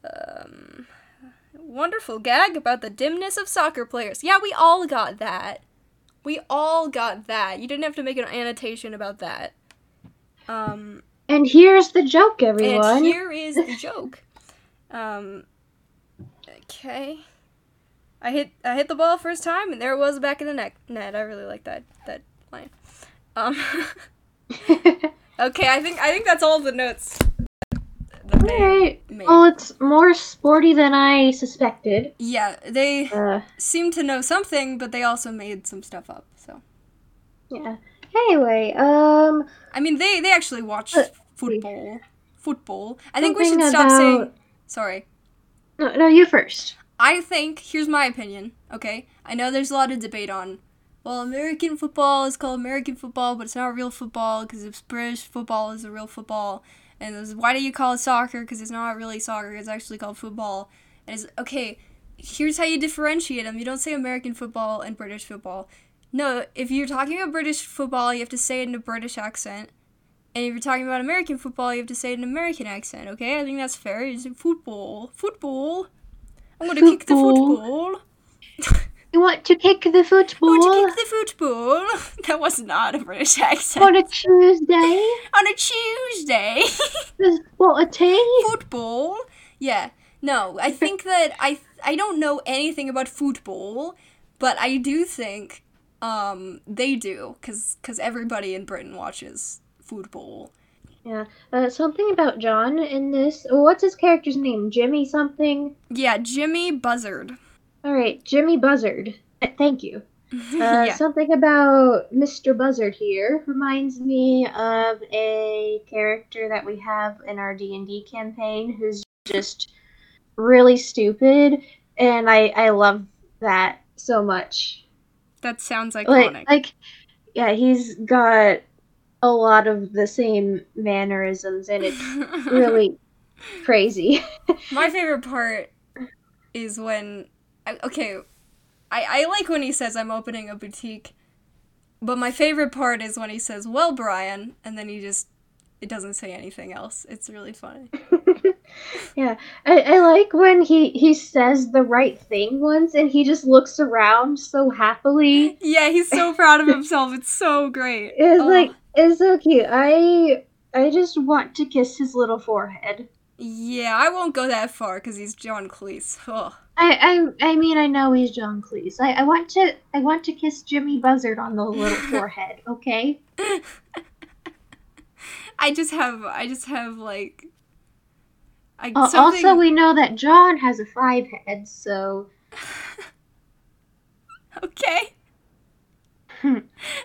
[SPEAKER 2] um, wonderful gag about the dimness of soccer players. Yeah, we all got that. We all got that. You didn't have to make an annotation about that. Um,
[SPEAKER 1] and here's the joke, everyone.
[SPEAKER 2] and here is the joke. Um, okay. I hit I hit the ball first time, and there it was back in the neck net. I really like that that line. Um, okay, I think I think that's all the notes. They
[SPEAKER 1] Alright.
[SPEAKER 2] made.
[SPEAKER 1] Well, it's more sporty than I suspected.
[SPEAKER 2] Yeah, they
[SPEAKER 1] Uh,
[SPEAKER 2] seem to know something, but they also made some stuff up. So
[SPEAKER 1] yeah. Anyway, um,
[SPEAKER 2] I mean, they they actually watch
[SPEAKER 1] Uh,
[SPEAKER 2] football. Football. I think we should stop saying. Sorry.
[SPEAKER 1] no, no, you first.
[SPEAKER 2] I think here's my opinion. Okay, I know there's a lot of debate on. Well, American football is called American football, but it's not real football because it's British football is the real football. And there's, why do you call it soccer? Because it's not really soccer. It's actually called football. And it's okay. Here's how you differentiate them. You don't say American football and British football. No, if you're talking about British football, you have to say it in a British accent. And if you're talking about American football, you have to say it in an American accent. Okay, I think that's fair. It's football. Football. I'm gonna kick the
[SPEAKER 1] Football. You want to kick the
[SPEAKER 2] I
[SPEAKER 1] football?
[SPEAKER 2] want to kick the football. that was not a British accent.
[SPEAKER 1] On a Tuesday?
[SPEAKER 2] On a Tuesday.
[SPEAKER 1] What a tea?
[SPEAKER 2] football. Yeah. No, I think that I I don't know anything about football, but I do think um they do cuz cuz everybody in Britain watches football.
[SPEAKER 1] Yeah. Uh, something about John in this. What's his character's name? Jimmy something?
[SPEAKER 2] Yeah, Jimmy Buzzard.
[SPEAKER 1] All right, Jimmy Buzzard. Uh, Thank you. Uh,
[SPEAKER 2] yeah.
[SPEAKER 1] Something about Mr. Buzzard here reminds me of a character that we have in our D and D campaign who's just really stupid, and I I love that so much.
[SPEAKER 2] That sounds
[SPEAKER 1] Like
[SPEAKER 2] iconic.
[SPEAKER 1] like yeah, he's got a lot of the same mannerisms, and it's really crazy.
[SPEAKER 2] My favorite part is when I- okay, I I like when he says I'm opening a boutique. But my favorite part is when he says, "Well, Brian," and then he just it doesn't say anything else. It's really funny.
[SPEAKER 1] yeah, I, I like when he he says the right thing once, and he just looks around so happily.
[SPEAKER 2] Yeah, he's so proud of himself. It's so great.
[SPEAKER 1] It's
[SPEAKER 2] Oh,
[SPEAKER 1] like it's so cute. I I just want to kiss his little forehead.
[SPEAKER 2] yeah, I won't go that far because he's John Cleese. Ugh.
[SPEAKER 1] I, I I mean I know he's John Cleese. I, I want to I want to kiss Jimmy Buzzard on the little forehead. Okay.
[SPEAKER 2] I just have, I just have like, I
[SPEAKER 1] Uh,
[SPEAKER 2] something.
[SPEAKER 1] also, we know that John has a five head, so
[SPEAKER 2] okay.
[SPEAKER 1] Hmm.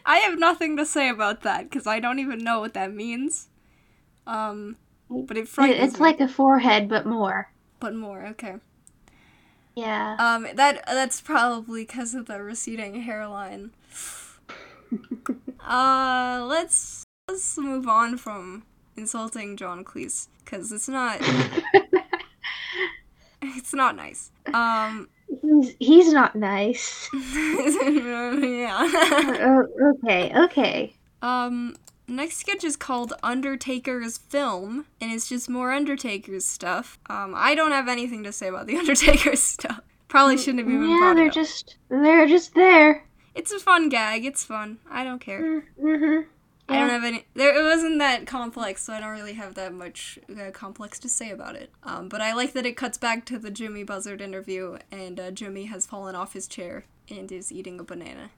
[SPEAKER 2] I have nothing to say about that because I don't even know what that means. Um, but it
[SPEAKER 1] it,
[SPEAKER 2] frightens
[SPEAKER 1] it's
[SPEAKER 2] me.
[SPEAKER 1] like a forehead but more.
[SPEAKER 2] but more. Okay.
[SPEAKER 1] Yeah.
[SPEAKER 2] Um, that that's probably because of the receding hairline. Uh, let's let's move on from insulting John Cleese because it's not it's not nice. Um,
[SPEAKER 1] he's he's not nice.
[SPEAKER 2] yeah.
[SPEAKER 1] Uh, okay, okay.
[SPEAKER 2] um, next sketch is called Undertaker's Film, and it's just more Undertaker's stuff. Um, I don't have anything to say about the Undertaker's stuff. Probably shouldn't have even
[SPEAKER 1] yeah,
[SPEAKER 2] brought
[SPEAKER 1] they're
[SPEAKER 2] it up.
[SPEAKER 1] just they're just there.
[SPEAKER 2] It's a fun gag. It's fun. I don't care.
[SPEAKER 1] Mm-hmm.
[SPEAKER 2] I don't have any. There, it wasn't that complex, so I don't really have that much uh, complex to say about it. Um, but I like that it cuts back to the Jimmy Buzzard interview, and uh, Jimmy has fallen off his chair and is eating a banana.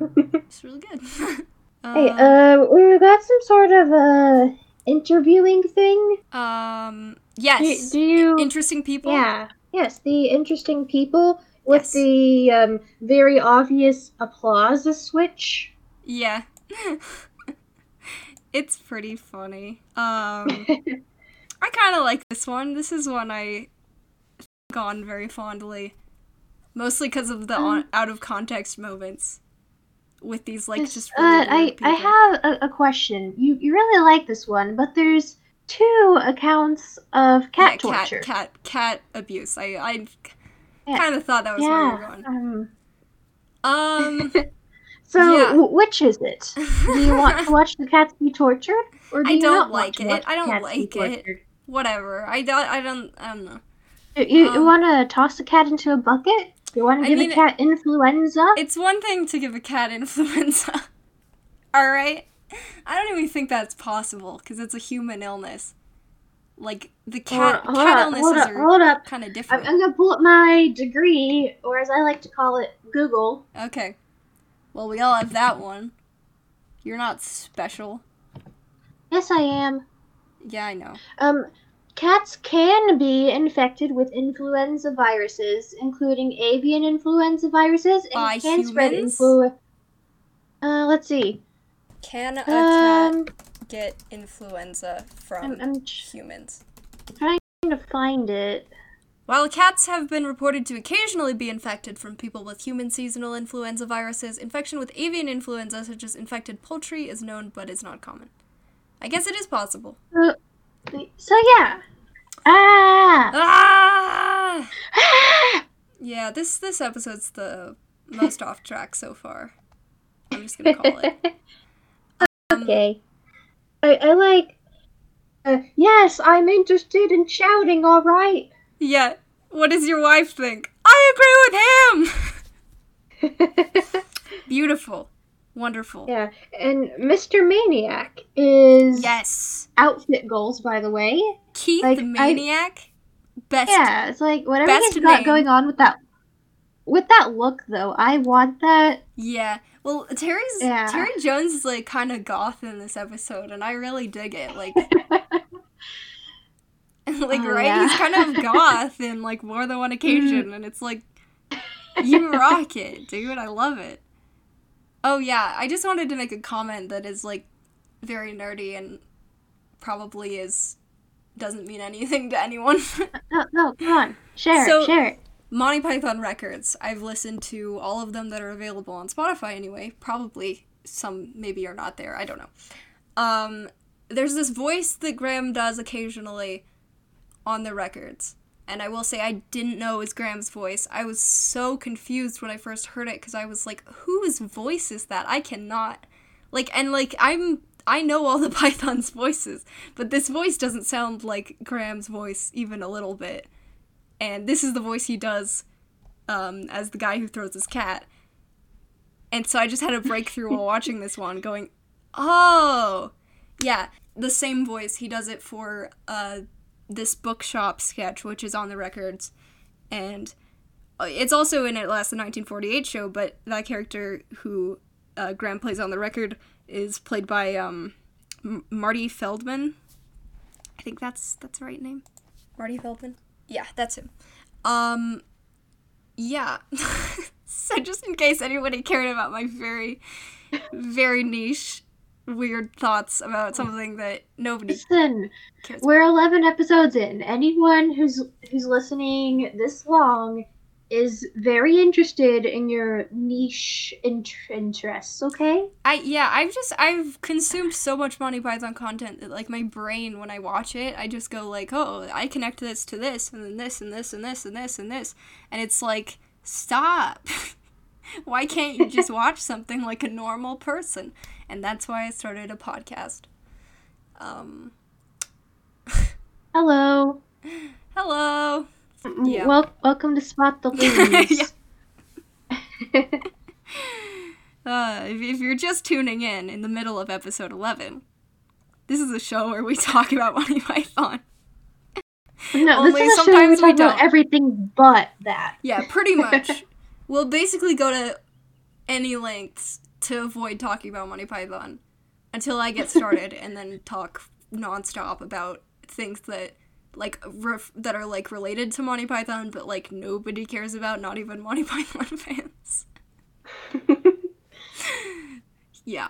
[SPEAKER 2] It's really good.
[SPEAKER 1] Hey,
[SPEAKER 2] Uh,
[SPEAKER 1] uh, we got some sort of uh interviewing thing.
[SPEAKER 2] um. Yes.
[SPEAKER 1] do you?
[SPEAKER 2] Interesting people.
[SPEAKER 1] Yeah. Yes, the interesting people with
[SPEAKER 2] Yes.
[SPEAKER 1] the um very obvious applause switch.
[SPEAKER 2] Yeah. it's pretty funny. Um. I kind of like this one. This is one I on very fondly, mostly because of the on- out of context moments with these like
[SPEAKER 1] This-
[SPEAKER 2] just
[SPEAKER 1] uh,
[SPEAKER 2] really
[SPEAKER 1] I
[SPEAKER 2] weird
[SPEAKER 1] I
[SPEAKER 2] people.
[SPEAKER 1] have a, a question. You you really like this one, but there's two accounts of cat
[SPEAKER 2] Yeah,
[SPEAKER 1] torture.
[SPEAKER 2] cat, cat, cat abuse. I, I
[SPEAKER 1] Yeah.
[SPEAKER 2] kind of thought that was where you were going.
[SPEAKER 1] Um.
[SPEAKER 2] Um,
[SPEAKER 1] So
[SPEAKER 2] Yeah.
[SPEAKER 1] w- which is it? Do you want to watch the cats be tortured, or do
[SPEAKER 2] I
[SPEAKER 1] you
[SPEAKER 2] don't like it. I don't
[SPEAKER 1] the
[SPEAKER 2] like it.
[SPEAKER 1] tortured?
[SPEAKER 2] whatever. I don't. I don't. I don't know.
[SPEAKER 1] You, you,
[SPEAKER 2] Um,
[SPEAKER 1] want to toss a cat into a bucket? You want to give
[SPEAKER 2] mean,
[SPEAKER 1] a cat influenza?
[SPEAKER 2] It's one thing to give a cat influenza. All right. I don't even think that's possible because it's a human illness. Like the cat,
[SPEAKER 1] hold,
[SPEAKER 2] cat
[SPEAKER 1] up,
[SPEAKER 2] illnesses
[SPEAKER 1] up,
[SPEAKER 2] are kind of
[SPEAKER 1] I'm,
[SPEAKER 2] different.
[SPEAKER 1] I'm gonna pull up my degree, or as I like to call it, Google.
[SPEAKER 2] Okay. Well, we all have that one. You're not special.
[SPEAKER 1] Yes, I am.
[SPEAKER 2] Yeah, I know.
[SPEAKER 1] Um, cats can be infected with influenza viruses, including avian influenza viruses, and
[SPEAKER 2] By
[SPEAKER 1] can spread influenza. Uh, let's see.
[SPEAKER 2] Can a cat
[SPEAKER 1] Um,
[SPEAKER 2] get influenza from
[SPEAKER 1] I'm, I'm tr-
[SPEAKER 2] humans?
[SPEAKER 1] trying to find it.
[SPEAKER 2] While cats have been reported to occasionally be infected from people with human seasonal influenza viruses, infection with avian influenza, such as infected poultry, is known but is not common. I guess it is possible.
[SPEAKER 1] Uh, so yeah. Ah!
[SPEAKER 2] Ah!
[SPEAKER 1] ah!
[SPEAKER 2] Yeah, this this episode's the most off track so far. I'm just gonna call it. Um,
[SPEAKER 1] okay. I, I like. Uh, yes, I'm interested in shouting. All right.
[SPEAKER 2] Yeah. What does your wife think? I agree with him. Beautiful. Wonderful.
[SPEAKER 1] Yeah, and Mr. Maniac is
[SPEAKER 2] Yes.
[SPEAKER 1] outfit goals, by the way.
[SPEAKER 2] Keith
[SPEAKER 1] Like,
[SPEAKER 2] the
[SPEAKER 1] I-
[SPEAKER 2] Maniac. Best.
[SPEAKER 1] Yeah, it's like whatever he's got
[SPEAKER 2] name.
[SPEAKER 1] going on with that with that look though. I want that.
[SPEAKER 2] Yeah. Well, Terry's
[SPEAKER 1] Yeah.
[SPEAKER 2] Terry Jones is like kind of goth in this episode, and I really dig it. Like, like
[SPEAKER 1] Oh,
[SPEAKER 2] right?
[SPEAKER 1] yeah.
[SPEAKER 2] He's kind of goth in like more than one mm. occasion, and it's like you rock it, dude. I love it. Oh yeah, I just wanted to make a comment that is like very nerdy and probably is doesn't mean anything to anyone.
[SPEAKER 1] No, no, come on, share
[SPEAKER 2] So-
[SPEAKER 1] share it.
[SPEAKER 2] Monty Python records. I've listened to all of them that are available on Spotify anyway. Probably some maybe are not there. I don't know. Um, there's this voice that Graham does occasionally on the records. And I will say I didn't know it was Graham's voice. I was so confused when I first heard it because I was like, whose voice is that? I cannot. Like and like I'm I know all the Python's voices, but this voice doesn't sound like Graham's voice even a little bit and this is the voice he does um, as the guy who throws his cat. And so I just had a breakthrough while watching this one, going, "Oh, yeah, the same voice. He does it for uh, this bookshop sketch, which is on the records, and uh, it's also in At Last the 1948 show. But that character who uh, Graham plays on the record is played by um, M- Marty Feldman. I think that's that's the right name. Marty Feldman. Yeah, that's him. Um, yeah. so just in case anybody cared about my very, very niche, weird thoughts about something that nobody
[SPEAKER 1] Listen,
[SPEAKER 2] cares.
[SPEAKER 1] we're eleven episodes in. Anyone who's who's listening this long is very interested in your niche int- interests. Okay.
[SPEAKER 2] I yeah, I've just I've consumed so much Monty Python content that like my brain when I watch it, I just go like, oh, I connect this to this and then this and this and this and this and this, and it's like, stop. why can't you just watch something like a normal person? And that's why I started a podcast. Um,
[SPEAKER 1] Hello.
[SPEAKER 2] hello. Yeah.
[SPEAKER 1] Well, welcome to Spot the Looneys.
[SPEAKER 2] Uh, if, if you're just tuning in in the middle of episode 11, this is a show where we talk about Monty Python.
[SPEAKER 1] no,
[SPEAKER 2] Only
[SPEAKER 1] this is a show where we
[SPEAKER 2] sometimes we
[SPEAKER 1] talk about everything but that.
[SPEAKER 2] Yeah, pretty much. we'll basically go to any lengths to avoid talking about Monty Python until I get started and then talk nonstop about things that like ref- that are like related to Monty Python but like nobody cares about, not even Monty Python fans. yeah.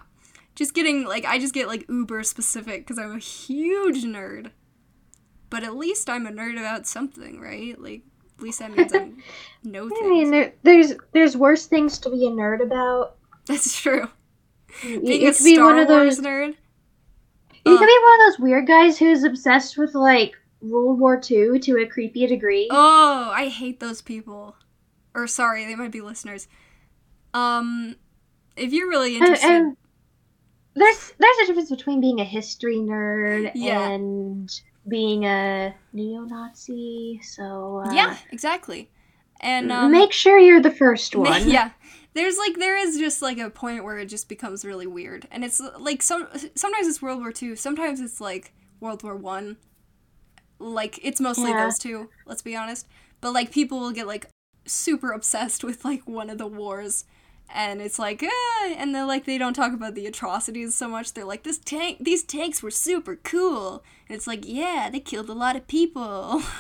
[SPEAKER 2] Just getting like I just get like uber specific cuz I'm a huge nerd. But at least I'm a nerd about something, right? Like at least that means I know things.
[SPEAKER 1] I mean, there, there's there's worse things to be a nerd about.
[SPEAKER 2] That's true.
[SPEAKER 1] You,
[SPEAKER 2] Being
[SPEAKER 1] you
[SPEAKER 2] a
[SPEAKER 1] could be
[SPEAKER 2] Star
[SPEAKER 1] one of
[SPEAKER 2] Wars
[SPEAKER 1] those.
[SPEAKER 2] nerd.
[SPEAKER 1] You could be one of those weird guys who's obsessed with like World War II to a creepy degree.
[SPEAKER 2] Oh, I hate those people. Or sorry, they might be listeners. Um, if you're really interested,
[SPEAKER 1] and there's there's a difference between being a history nerd
[SPEAKER 2] Yeah.
[SPEAKER 1] and being a neo-Nazi. So uh,
[SPEAKER 2] yeah, exactly. And um,
[SPEAKER 1] make sure you're the first one.
[SPEAKER 2] yeah, there's like there is just like a point where it just becomes really weird, and it's like some sometimes it's World War Two, sometimes it's like World War One. Like it's mostly
[SPEAKER 1] Yeah.
[SPEAKER 2] those two. Let's be honest. But like people will get like super obsessed with like one of the wars. And it's like, ah, and they're like, they don't talk about the atrocities so much. They're like, this tank, these tanks were super cool. And it's like, yeah, they killed a lot of people.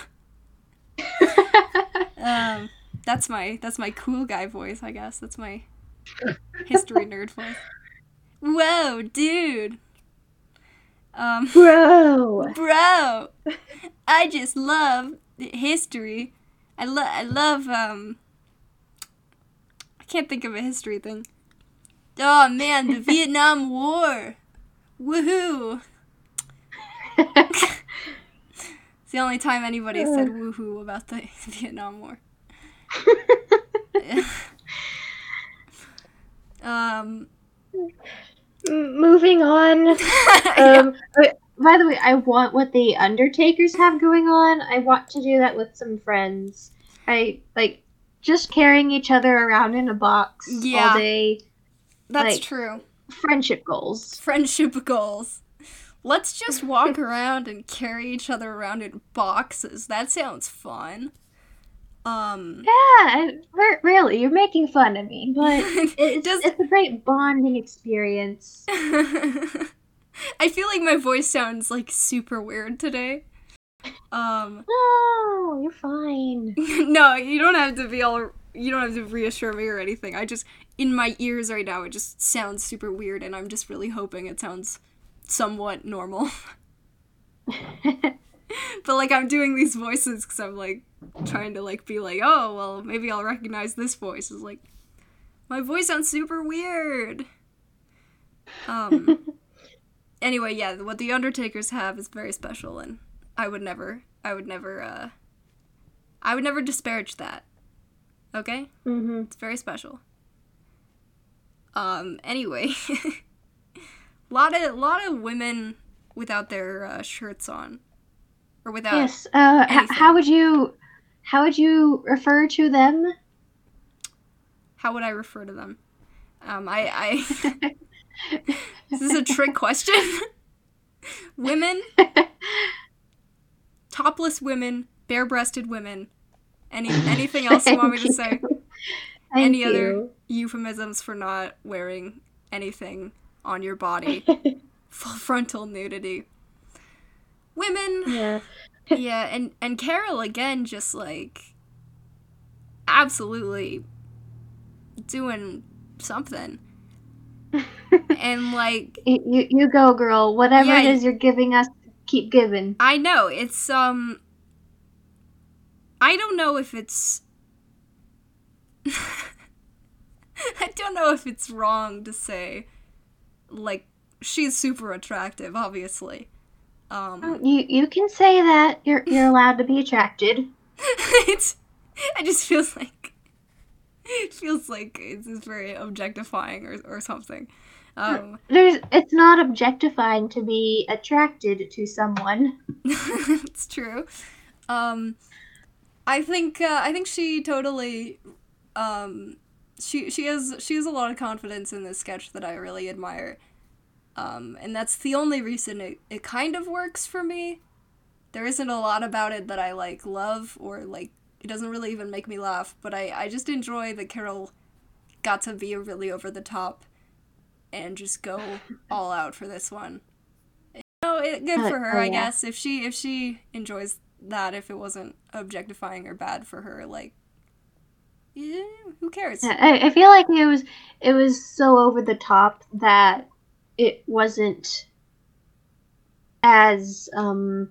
[SPEAKER 2] um, that's my that's my cool guy voice, I guess. That's my history nerd voice. Whoa, dude. Um,
[SPEAKER 1] Bro.
[SPEAKER 2] bro, I just love history. I love I love um. I can't think of a history thing. Oh man, the Vietnam War. Woohoo! It's the only time anybody said woohoo about the Vietnam War. Um,
[SPEAKER 1] Moving on. Um, uh, by the way, I want what the Undertakers have going on. I want to do that with some friends. I like just carrying each other around in a box
[SPEAKER 2] Yeah.
[SPEAKER 1] all day.
[SPEAKER 2] That's
[SPEAKER 1] Like-
[SPEAKER 2] true.
[SPEAKER 1] friendship goals.
[SPEAKER 2] Friendship goals. Let's just walk around and carry each other around in boxes. That sounds fun. Um,
[SPEAKER 1] Yeah, re- really, you're making fun of me, but it's,
[SPEAKER 2] Does-
[SPEAKER 1] it's a great bonding experience.
[SPEAKER 2] I feel like my voice sounds like super weird today. Um,
[SPEAKER 1] No, you're fine.
[SPEAKER 2] no, you don't have to be all. You don't have to reassure me or anything. I just in my ears right now, it just sounds super weird, and I'm just really hoping it sounds somewhat normal. but like I'm doing these voices because I'm like trying to like be like, oh well, maybe I'll recognize this voice. Is like my voice sounds super weird. Um. anyway, yeah, what the Undertakers have is very special, and I would never, I would never, uh, I would never disparage that. Okay,
[SPEAKER 1] hmm
[SPEAKER 2] it's very special. Um. Anyway, lot of lot of women without their uh, shirts on, or without.
[SPEAKER 1] Yes. Uh, h- how would you, how would you refer to them?
[SPEAKER 2] How would I refer to them? Um. I. I. this Is a trick question? women, topless women, bare-breasted women. Any anything else you want me to say?
[SPEAKER 1] Thank
[SPEAKER 2] Any other euphemisms for not wearing anything on your body? Full frontal nudity. Women,
[SPEAKER 1] yeah.
[SPEAKER 2] yeah, and and Carol again, just like absolutely doing something, and like
[SPEAKER 1] You, you, go, girl. Whatever
[SPEAKER 2] Yeah,
[SPEAKER 1] it is you're giving us, keep giving.
[SPEAKER 2] I know it's um. I don't know if it's. I don't know if it's wrong to say, like she's super attractive, obviously. Um,
[SPEAKER 1] You you can say that. You're you're allowed to be attracted.
[SPEAKER 2] it's. I just feels like. It feels like it's, it's very objectifying or or something. Um,
[SPEAKER 1] There's it's not objectifying to be attracted to someone.
[SPEAKER 2] it's true. Um, I think uh, I think she totally, um, she she has she has a lot of confidence in this sketch that I really admire, um, and that's the only reason it, it kind of works for me. There isn't a lot about it that I like love or like it doesn't really even make me laugh, but I I just enjoy that Carol got to be really over the top, and just go all out for this one. You know, it, good for her,
[SPEAKER 1] oh,
[SPEAKER 2] I guess. If she if she enjoys that, if it wasn't objectifying or bad for her, like, yeah, who cares?
[SPEAKER 1] I, I feel like it was it was so over the top that it wasn't as um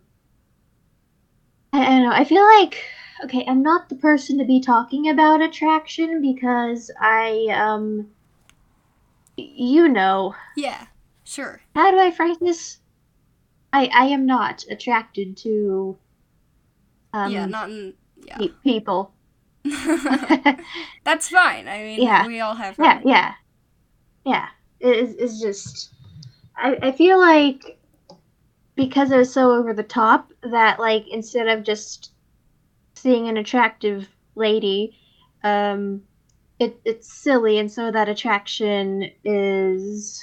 [SPEAKER 1] I, I don't know. I feel like okay, I'm not the person to be talking about attraction because I um you know,
[SPEAKER 2] Yeah, sure.
[SPEAKER 1] how do I phrase this? I I am not attracted to um
[SPEAKER 2] yeah, not in. Yeah.
[SPEAKER 1] pe- people.
[SPEAKER 2] That's fine. I mean,
[SPEAKER 1] Yeah.
[SPEAKER 2] we all have.
[SPEAKER 1] Yeah, yeah, yeah. It is it's just. I I feel like because it was so over the top that like instead of just seeing an attractive lady, um, it it's silly, and so that attraction is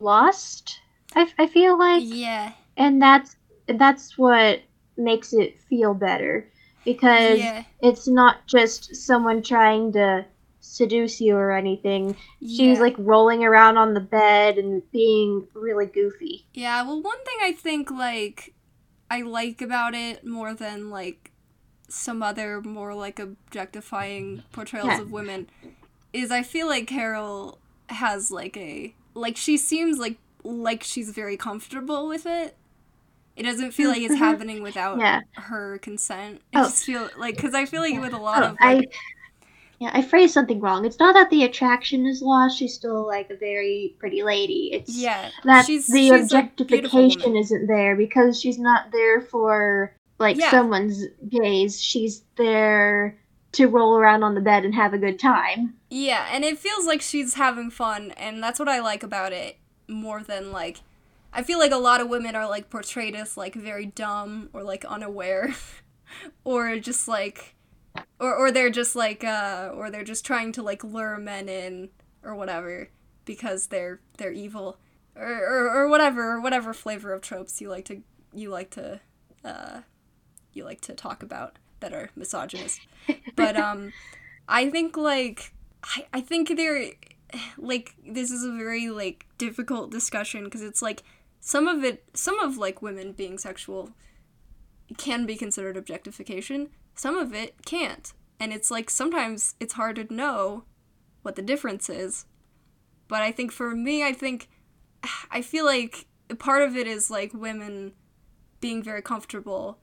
[SPEAKER 1] lost. I, I feel like,
[SPEAKER 2] Yeah.
[SPEAKER 1] and that's that's what makes it feel better because
[SPEAKER 2] Yeah.
[SPEAKER 1] it's not just someone trying to seduce you or anything. She's
[SPEAKER 2] yeah.
[SPEAKER 1] like rolling around on the bed and being really goofy.
[SPEAKER 2] Yeah, well, one thing I think, like, I like about it more than, like, some other more, like, objectifying portrayals
[SPEAKER 1] Yeah.
[SPEAKER 2] of women is I feel like Carol has, like, a. Like, she seems like like she's very comfortable with it. It doesn't feel like it's
[SPEAKER 1] Mhm.
[SPEAKER 2] happening without
[SPEAKER 1] Yeah.
[SPEAKER 2] her consent. It
[SPEAKER 1] Oh.
[SPEAKER 2] just feel like because I feel like with a lot
[SPEAKER 1] Oh,
[SPEAKER 2] of
[SPEAKER 1] I
[SPEAKER 2] like,
[SPEAKER 1] yeah, I phrased something wrong. It's not that the attraction is lost. She's still like a very pretty lady. It's
[SPEAKER 2] yeah,
[SPEAKER 1] that
[SPEAKER 2] she's-
[SPEAKER 1] the
[SPEAKER 2] she's
[SPEAKER 1] objectification isn't there because she's not there for like
[SPEAKER 2] Yeah.
[SPEAKER 1] someone's gaze. She's there to roll around on the bed and have a good time.
[SPEAKER 2] Yeah, and it feels like she's having fun, and that's what I like about it more than like. I feel like a lot of women are like portrayed as like very dumb or like unaware, or just like, or or they're just like, uh, or they're just trying to like lure men in or whatever, because they're they're evil or, or, or whatever or whatever flavor of tropes you like to you like to uh, you like to talk about that are misogynist. but um, I think like I, I think they're like this is a very like difficult discussion because it's like some of it some of like women being sexual can be considered objectification some of it can't and it's like sometimes it's hard to know what the difference is but i think for me i think i feel like part of it is like women being very comfortable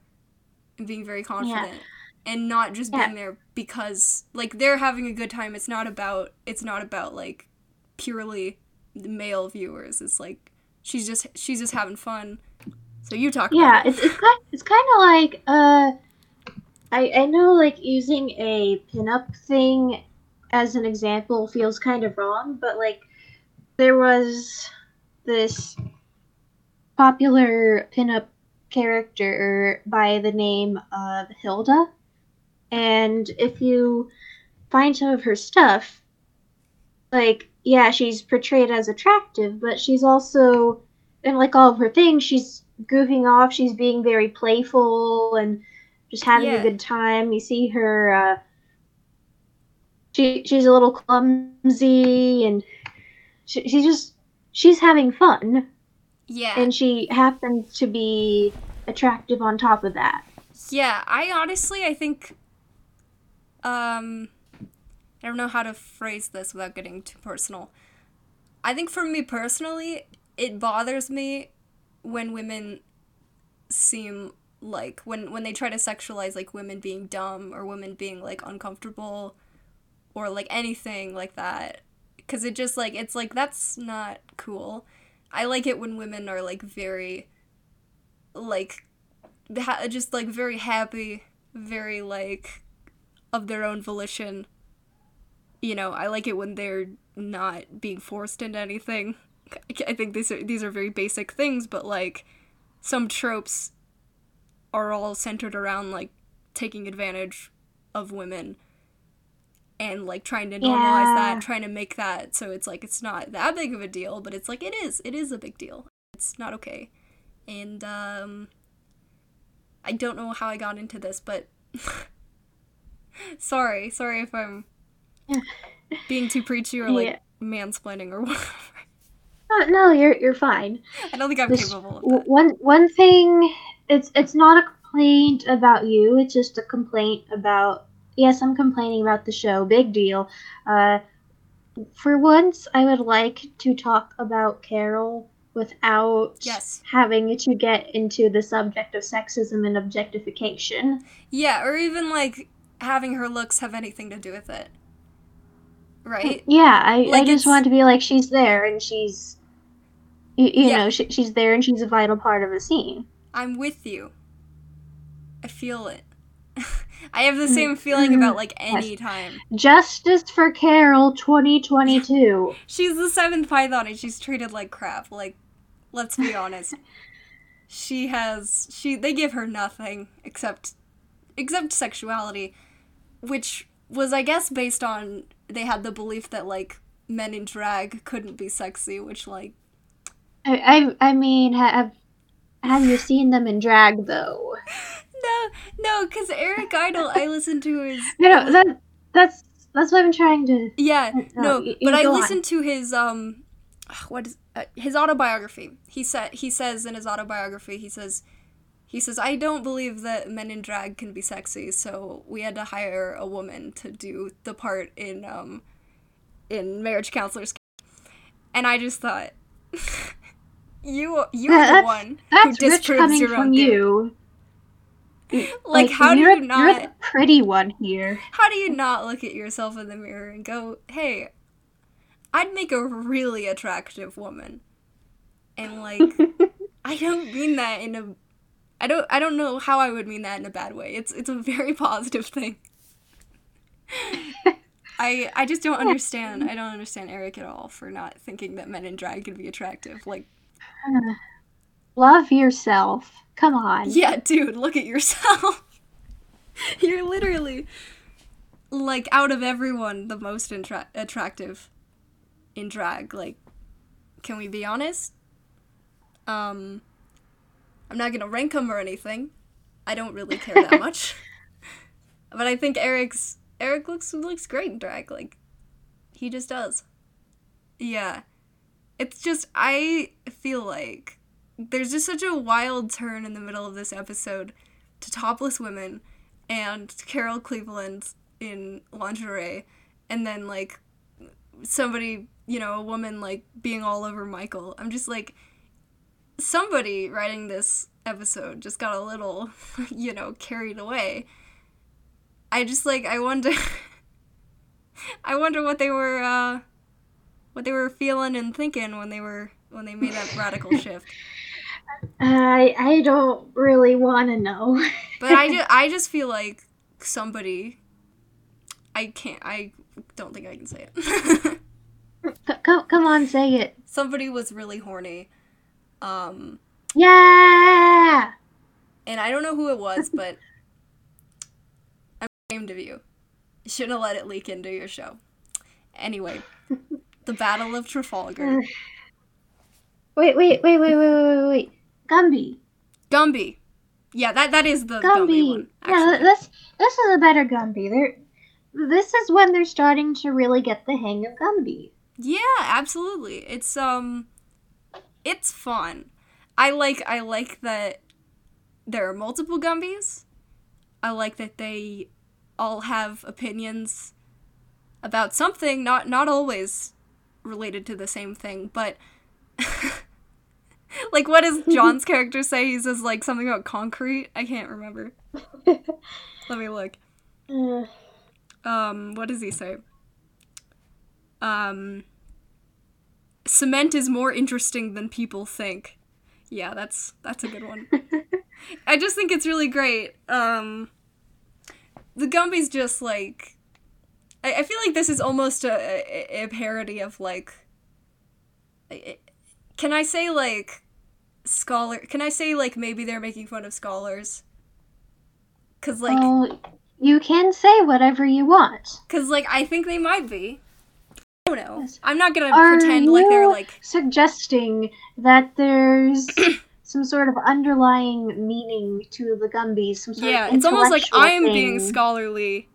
[SPEAKER 2] and being very confident yeah. and not just yeah. being there because like they're having a good time it's not about it's not about like purely male viewers it's like she's just she's just having fun so you talk about
[SPEAKER 1] yeah
[SPEAKER 2] it.
[SPEAKER 1] it's, it's kind it's kind of like uh I, I know like using a pinup thing as an example feels kind of wrong, but like there was this popular pinup character by the name of Hilda. And if you find some of her stuff, like, yeah, she's portrayed as attractive, but she's also, and like all of her things, she's goofing off, she's being very playful and just having yeah. a good time. You see her, uh, she, she's a little clumsy and she, she's just, she's having fun.
[SPEAKER 2] Yeah.
[SPEAKER 1] And she happens to be attractive on top of that.
[SPEAKER 2] Yeah, I honestly I think um I don't know how to phrase this without getting too personal. I think for me personally, it bothers me when women seem like when when they try to sexualize like women being dumb or women being like uncomfortable or like anything like that cuz it just like it's like that's not cool. I like it when women are like very like ha- just like very happy, very like of their own volition. You know, I like it when they're not being forced into anything. I think these are these are very basic things, but like some tropes are all centered around like taking advantage of women and like trying to normalize yeah. that, trying to make that so it's like it's not that big of a deal, but it's like it is. It is a big deal. It's not okay. And um I don't know how I got into this, but sorry, sorry if I'm being too preachy or like yeah. mansplaining or whatever.
[SPEAKER 1] Uh, no, you're you're fine.
[SPEAKER 2] I don't think I'm this, capable of that.
[SPEAKER 1] One one thing, it's it's not a complaint about you. It's just a complaint about. Yes, I'm complaining about the show. Big deal. Uh, for once, I would like to talk about Carol without
[SPEAKER 2] yes.
[SPEAKER 1] having to get into the subject of sexism and objectification.
[SPEAKER 2] Yeah, or even like having her looks have anything to do with it. Right?
[SPEAKER 1] Yeah, I, like I just want to be like she's there and she's you, you yeah. know, she, she's there and she's a vital part of the scene.
[SPEAKER 2] I'm with you. I feel it. I have the same mm-hmm. feeling about like any yes. time.
[SPEAKER 1] Justice for Carol 2022.
[SPEAKER 2] she's the seventh Python and she's treated like crap. Like let's be honest. she has she they give her nothing except except sexuality, which was I guess based on they had the belief that like men in drag couldn't be sexy, which like
[SPEAKER 1] I I, I mean have have you seen them in drag though?
[SPEAKER 2] No, no, because Eric Idle, I listened to his.
[SPEAKER 1] No, that that's that's what I'm trying to.
[SPEAKER 2] Yeah, no, no but I listened on. to his um, what is uh, his autobiography. He said he says in his autobiography he says he says I don't believe that men in drag can be sexy, so we had to hire a woman to do the part in um in marriage counselors. And I just thought you you are the one who disproves your own you. like, like, how do you not?
[SPEAKER 1] You're the pretty one here.
[SPEAKER 2] How do you not look at yourself in the mirror and go, "Hey, I'd make a really attractive woman. And like I don't mean that in a I don't I don't know how I would mean that in a bad way. It's it's a very positive thing. I I just don't understand. I don't understand Eric at all for not thinking that men in drag can be attractive. Like
[SPEAKER 1] love yourself. Come on.
[SPEAKER 2] Yeah, dude, look at yourself. You're literally like out of everyone the most intra- attractive in drag. Like, can we be honest? Um, I'm not gonna rank him or anything. I don't really care that much. but I think Eric's Eric looks looks great in drag. Like, he just does. Yeah. It's just I feel like there's just such a wild turn in the middle of this episode to topless women and Carol Cleveland in lingerie and then like somebody, you know, a woman like being all over Michael. I'm just like somebody writing this episode just got a little, you know, carried away. I just like I wonder I wonder what they were uh what they were feeling and thinking when they were when they made that radical shift.
[SPEAKER 1] I I don't really want to know.
[SPEAKER 2] but I just I just feel like somebody I can't I don't think I can say it.
[SPEAKER 1] come, come on, say it.
[SPEAKER 2] Somebody was really horny. Um
[SPEAKER 1] Yeah.
[SPEAKER 2] And I don't know who it was, but I'm ashamed of you. You shouldn't have let it leak into your show. Anyway, the Battle of Trafalgar.
[SPEAKER 1] Wait, wait, wait, wait, wait, wait, wait. Gumby.
[SPEAKER 2] Gumby. Yeah, that that is the Gumby, Gumby one. Actually.
[SPEAKER 1] Yeah, this this is a better Gumby. They're this is when they're starting to really get the hang of Gumby.
[SPEAKER 2] Yeah, absolutely. It's um it's fun. I like I like that there are multiple Gumbies. I like that they all have opinions about something, not not always related to the same thing, but like what does John's character say? He says like something about concrete. I can't remember. Let me look. Uh. Um, what does he say? Um, cement is more interesting than people think. Yeah, that's that's a good one. I just think it's really great. Um, the Gumby's just like I, I feel like this is almost a, a, parody of like can I say like scholar can I say like maybe they're making fun of scholars? Cuz like
[SPEAKER 1] oh, you can say whatever you want.
[SPEAKER 2] Cuz like I think they might be. I don't know. I'm not going to pretend like they're like
[SPEAKER 1] suggesting that there's some sort of underlying meaning to the Gumbies. Some sort
[SPEAKER 2] yeah,
[SPEAKER 1] of
[SPEAKER 2] it's almost like I'm
[SPEAKER 1] thing.
[SPEAKER 2] being scholarly.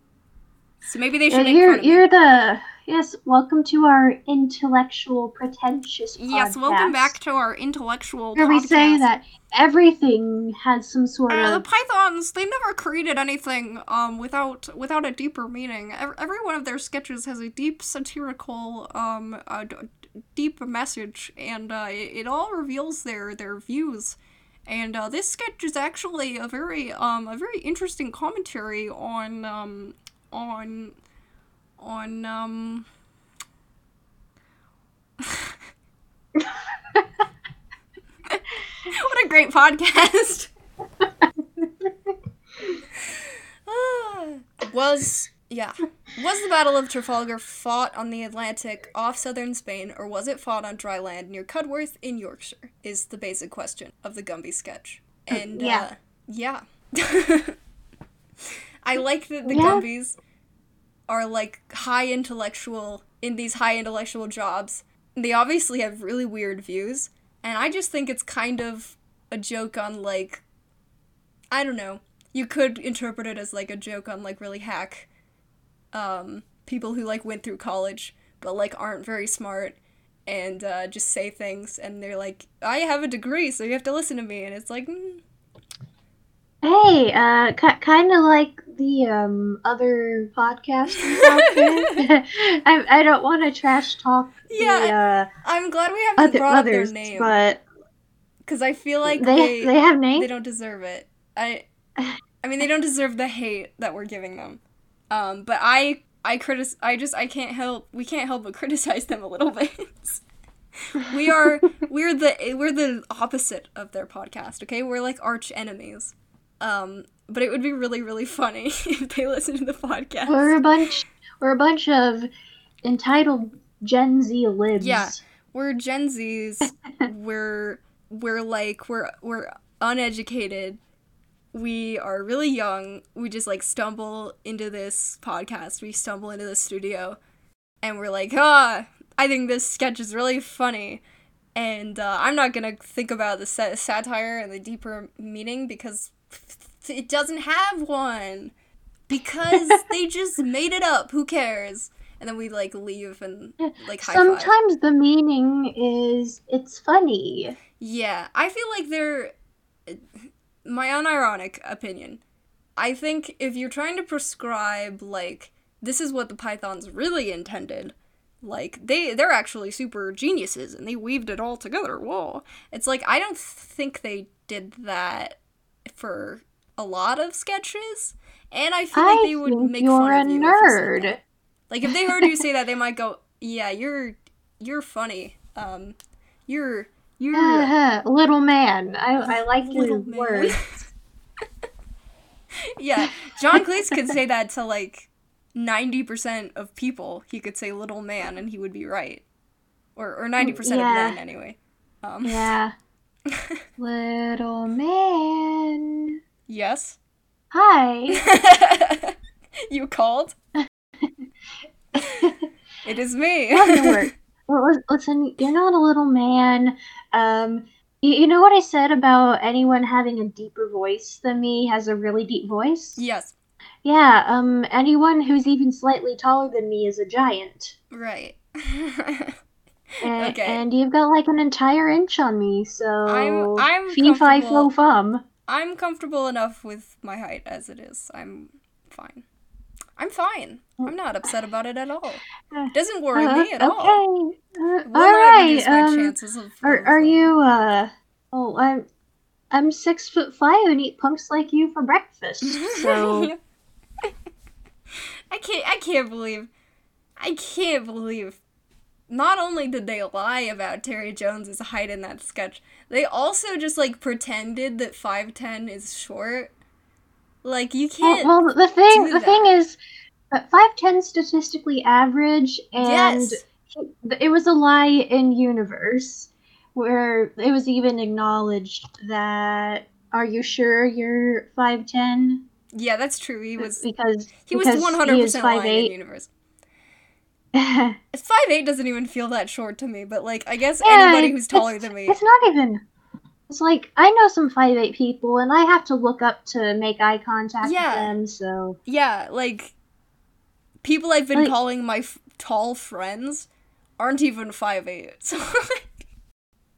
[SPEAKER 2] So maybe they should
[SPEAKER 1] yeah, you're, You're the yes. Welcome to our intellectual pretentious.
[SPEAKER 2] Yes,
[SPEAKER 1] podcast,
[SPEAKER 2] welcome back to our intellectual.
[SPEAKER 1] Where
[SPEAKER 2] podcast.
[SPEAKER 1] we say that everything has some sort
[SPEAKER 2] Uh,
[SPEAKER 1] of
[SPEAKER 2] the Pythons, they never created anything um without without a deeper meaning. Every, every one of their sketches has a deep satirical um uh, d- deep message, and uh, it, it all reveals their their views. And uh, this sketch is actually a very um a very interesting commentary on um on on um. what a great podcast. was yeah was the battle of trafalgar fought on the atlantic off southern spain or was it fought on dry land near cudworth in yorkshire is the basic question of the gumby sketch and
[SPEAKER 1] Yeah.
[SPEAKER 2] uh, yeah i like that the
[SPEAKER 1] Yeah.
[SPEAKER 2] gumbies are like high intellectual in these high intellectual jobs they obviously have really weird views and i just think it's kind of a joke on like i don't know you could interpret it as like a joke on like really hack um, people who like went through college but like aren't very smart and uh, just say things and they're like i have a degree so you have to listen to me and it's like mm,
[SPEAKER 1] Hey, uh, k- kind of like the um other podcasters out there. I I don't want to trash talk
[SPEAKER 2] yeah i'm glad we haven't
[SPEAKER 1] the uh,
[SPEAKER 2] brought
[SPEAKER 1] other,
[SPEAKER 2] up their name.
[SPEAKER 1] but
[SPEAKER 2] because i feel like
[SPEAKER 1] they
[SPEAKER 2] they
[SPEAKER 1] they have names.
[SPEAKER 2] they don't deserve it. I i mean they don't deserve the hate that we're giving them. Um but i i critic i just i can't help we can't help but criticize them a little bit. We are we're the we're the opposite of their podcast okay? We're like arch enemies um but it would be really really funny if they listen to the podcast
[SPEAKER 1] We're a bunch. We're a bunch of entitled Gen Z libs.
[SPEAKER 2] Yeah. we're gen z's we're we're like we're we're uneducated we are really young we just like stumble into this podcast we stumble into the studio and we're like ah I think this sketch is really funny, and uh, I'm not gonna think about the sa- satire and the deeper meaning because it doesn't have one. Because they just made it up. Who cares? And then we like leave and like high five.
[SPEAKER 1] Sometimes the meaning is it's funny.
[SPEAKER 2] Yeah, I feel like they're my unironic opinion. I think if you're trying to prescribe like this is what the pythons really intended, like they they're actually super geniuses and they weaved it all together. Whoa. It's like I don't think they did that for a lot of sketches. And I feel like they would make
[SPEAKER 1] you're
[SPEAKER 2] fun
[SPEAKER 1] a
[SPEAKER 2] of you if you
[SPEAKER 1] nerd.
[SPEAKER 2] Like if they heard you say that, they might go, "Yeah, you're you're funny. Um, you're you're
[SPEAKER 1] little man. I, I like your
[SPEAKER 2] Little man.
[SPEAKER 1] words.
[SPEAKER 2] yeah." John Cleese could say that to like ninety percent of people. He could say "little man" and he would be right, or or ninety percent
[SPEAKER 1] Yeah.
[SPEAKER 2] of men anyway. Um,
[SPEAKER 1] Yeah. little man.
[SPEAKER 2] yes.
[SPEAKER 1] Hi.
[SPEAKER 2] you called. it is me.
[SPEAKER 1] Well, listen, you're not a little man. Um, you, you know what I said about anyone having a deeper voice than me has a really deep voice?
[SPEAKER 2] yes.
[SPEAKER 1] Yeah, um, anyone who's even slightly taller than me is a giant.
[SPEAKER 2] Right.
[SPEAKER 1] And,
[SPEAKER 2] Okay.
[SPEAKER 1] and you've got like an entire inch on me, so
[SPEAKER 2] I'm- I'm
[SPEAKER 1] fee fi
[SPEAKER 2] comfortable-
[SPEAKER 1] fo fum.
[SPEAKER 2] I'm comfortable enough with my height as it is. I'm fine. I'm fine. I'm not upset about it at all. It doesn't worry
[SPEAKER 1] Uh,
[SPEAKER 2] me at all.
[SPEAKER 1] okay. Uh, all right. Um,
[SPEAKER 2] of.
[SPEAKER 1] are are you uh? Oh, I'm I'm six foot five and eat punks like you for breakfast. So
[SPEAKER 2] I can't. I can't believe. I can't believe. Not only did they lie about Terry Jones's height in that sketch, they also just like pretended that five ten is short. Like you can't.
[SPEAKER 1] well, the thing the
[SPEAKER 2] that.
[SPEAKER 1] thing is, uh, five ten statistically average, and
[SPEAKER 2] yes.
[SPEAKER 1] it was a lie in universe where it was even acknowledged that. Are you sure you're five ten?
[SPEAKER 2] Yeah, that's true. He was.
[SPEAKER 1] because
[SPEAKER 2] He was
[SPEAKER 1] because
[SPEAKER 2] one hundred
[SPEAKER 1] is
[SPEAKER 2] percent lying in universe.
[SPEAKER 1] yeah,
[SPEAKER 2] Five eight doesn't even feel that short to me, but like I guess anybody who's taller than me.
[SPEAKER 1] It's not even. It's like I know some five eight people, and I have to look up to make eye contact
[SPEAKER 2] Yeah.
[SPEAKER 1] with them. So
[SPEAKER 2] Yeah, like people I've been
[SPEAKER 1] Like-
[SPEAKER 2] calling my f- tall friends aren't even five eight.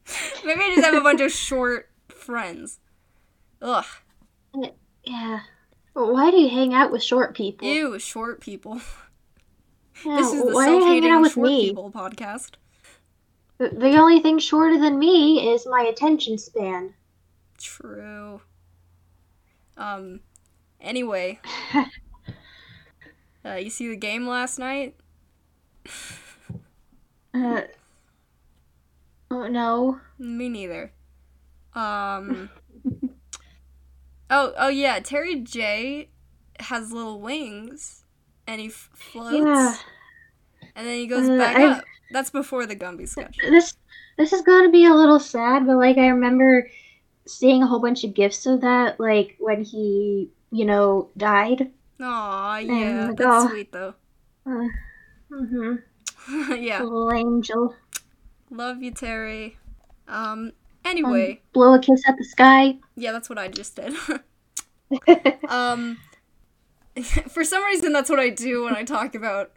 [SPEAKER 2] So maybe I just have a bunch of short friends. Ugh,
[SPEAKER 1] yeah. Why do you hang out with short people?
[SPEAKER 2] ew, short people.
[SPEAKER 1] Yeah,
[SPEAKER 2] this is the
[SPEAKER 1] why are you hanging
[SPEAKER 2] self-hating short
[SPEAKER 1] me?
[SPEAKER 2] people podcast.
[SPEAKER 1] The, the only thing shorter than me is my attention span.
[SPEAKER 2] True. Um. Anyway, uh, you see the game last night?
[SPEAKER 1] Uh, oh no.
[SPEAKER 2] Me neither. Um. oh, oh yeah. Terry J has little wings, and he f- floats,
[SPEAKER 1] Yeah.
[SPEAKER 2] And then he goes
[SPEAKER 1] Uh,
[SPEAKER 2] back
[SPEAKER 1] I've-
[SPEAKER 2] up. That's before the Gumby sketch.
[SPEAKER 1] This this is gonna be a little sad, but like I remember seeing a whole bunch of gifs of that, like when he, you know, died.
[SPEAKER 2] Aw, yeah,
[SPEAKER 1] And,
[SPEAKER 2] that's
[SPEAKER 1] oh.
[SPEAKER 2] sweet though.
[SPEAKER 1] Uh, mm-hmm.
[SPEAKER 2] yeah,
[SPEAKER 1] Little angel.
[SPEAKER 2] love you, Terry. Um. Anyway,
[SPEAKER 1] Blow a kiss at the sky.
[SPEAKER 2] yeah, that's what I just did. um. For some reason, that's what I do when I talk about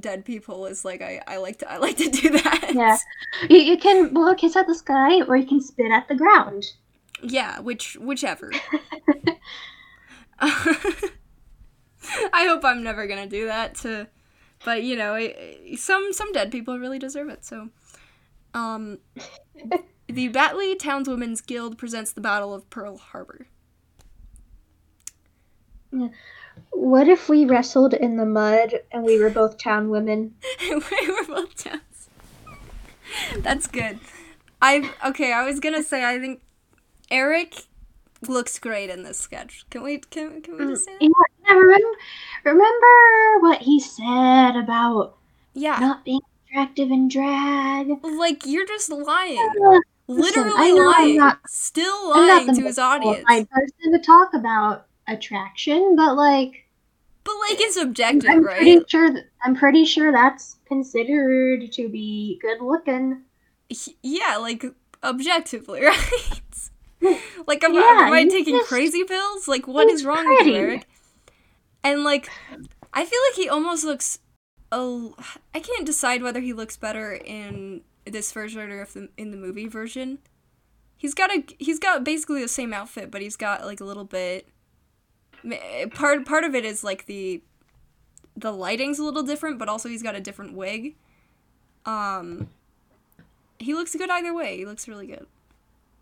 [SPEAKER 2] dead people. Is like I, I like to I like to do that.
[SPEAKER 1] Yeah. You, you can blow a kiss at the sky, or you can spit at the ground.
[SPEAKER 2] Yeah, which whichever. I hope I'm never gonna do that to, but you know, i- i- some some dead people really deserve it. So, um, the Batley Townswomen's Guild presents the Battle of Pearl Harbor.
[SPEAKER 1] What if we wrestled in the mud and we were both town women?
[SPEAKER 2] we were both towns. That's good. I okay. I was gonna say I think Eric looks great in this sketch. Can we can can we just say that?
[SPEAKER 1] Yeah, yeah, remember, remember what he said about
[SPEAKER 2] Yeah.
[SPEAKER 1] not being attractive in drag?
[SPEAKER 2] Like you're just lying.
[SPEAKER 1] Uh,
[SPEAKER 2] Literally
[SPEAKER 1] I I'm
[SPEAKER 2] lying.
[SPEAKER 1] not-
[SPEAKER 2] Still lying to his audience.
[SPEAKER 1] qualified person to talk about attraction, but like,
[SPEAKER 2] But like it's objective,
[SPEAKER 1] I'm
[SPEAKER 2] right?
[SPEAKER 1] pretty sure. Th- I'm pretty sure that's considered to be good looking.
[SPEAKER 2] Yeah, like objectively, right? like am,
[SPEAKER 1] Yeah,
[SPEAKER 2] am I taking crazy pills? Like what is wrong with you. Eric? And like I feel like he almost looks a I can't decide whether he looks better in this version or if the, in the movie version. He's got a he's got basically the same outfit, but he's got like a little bit part part of it is like the the lighting's a little different, but also he's got a different wig. Um he looks good either way. He looks really good.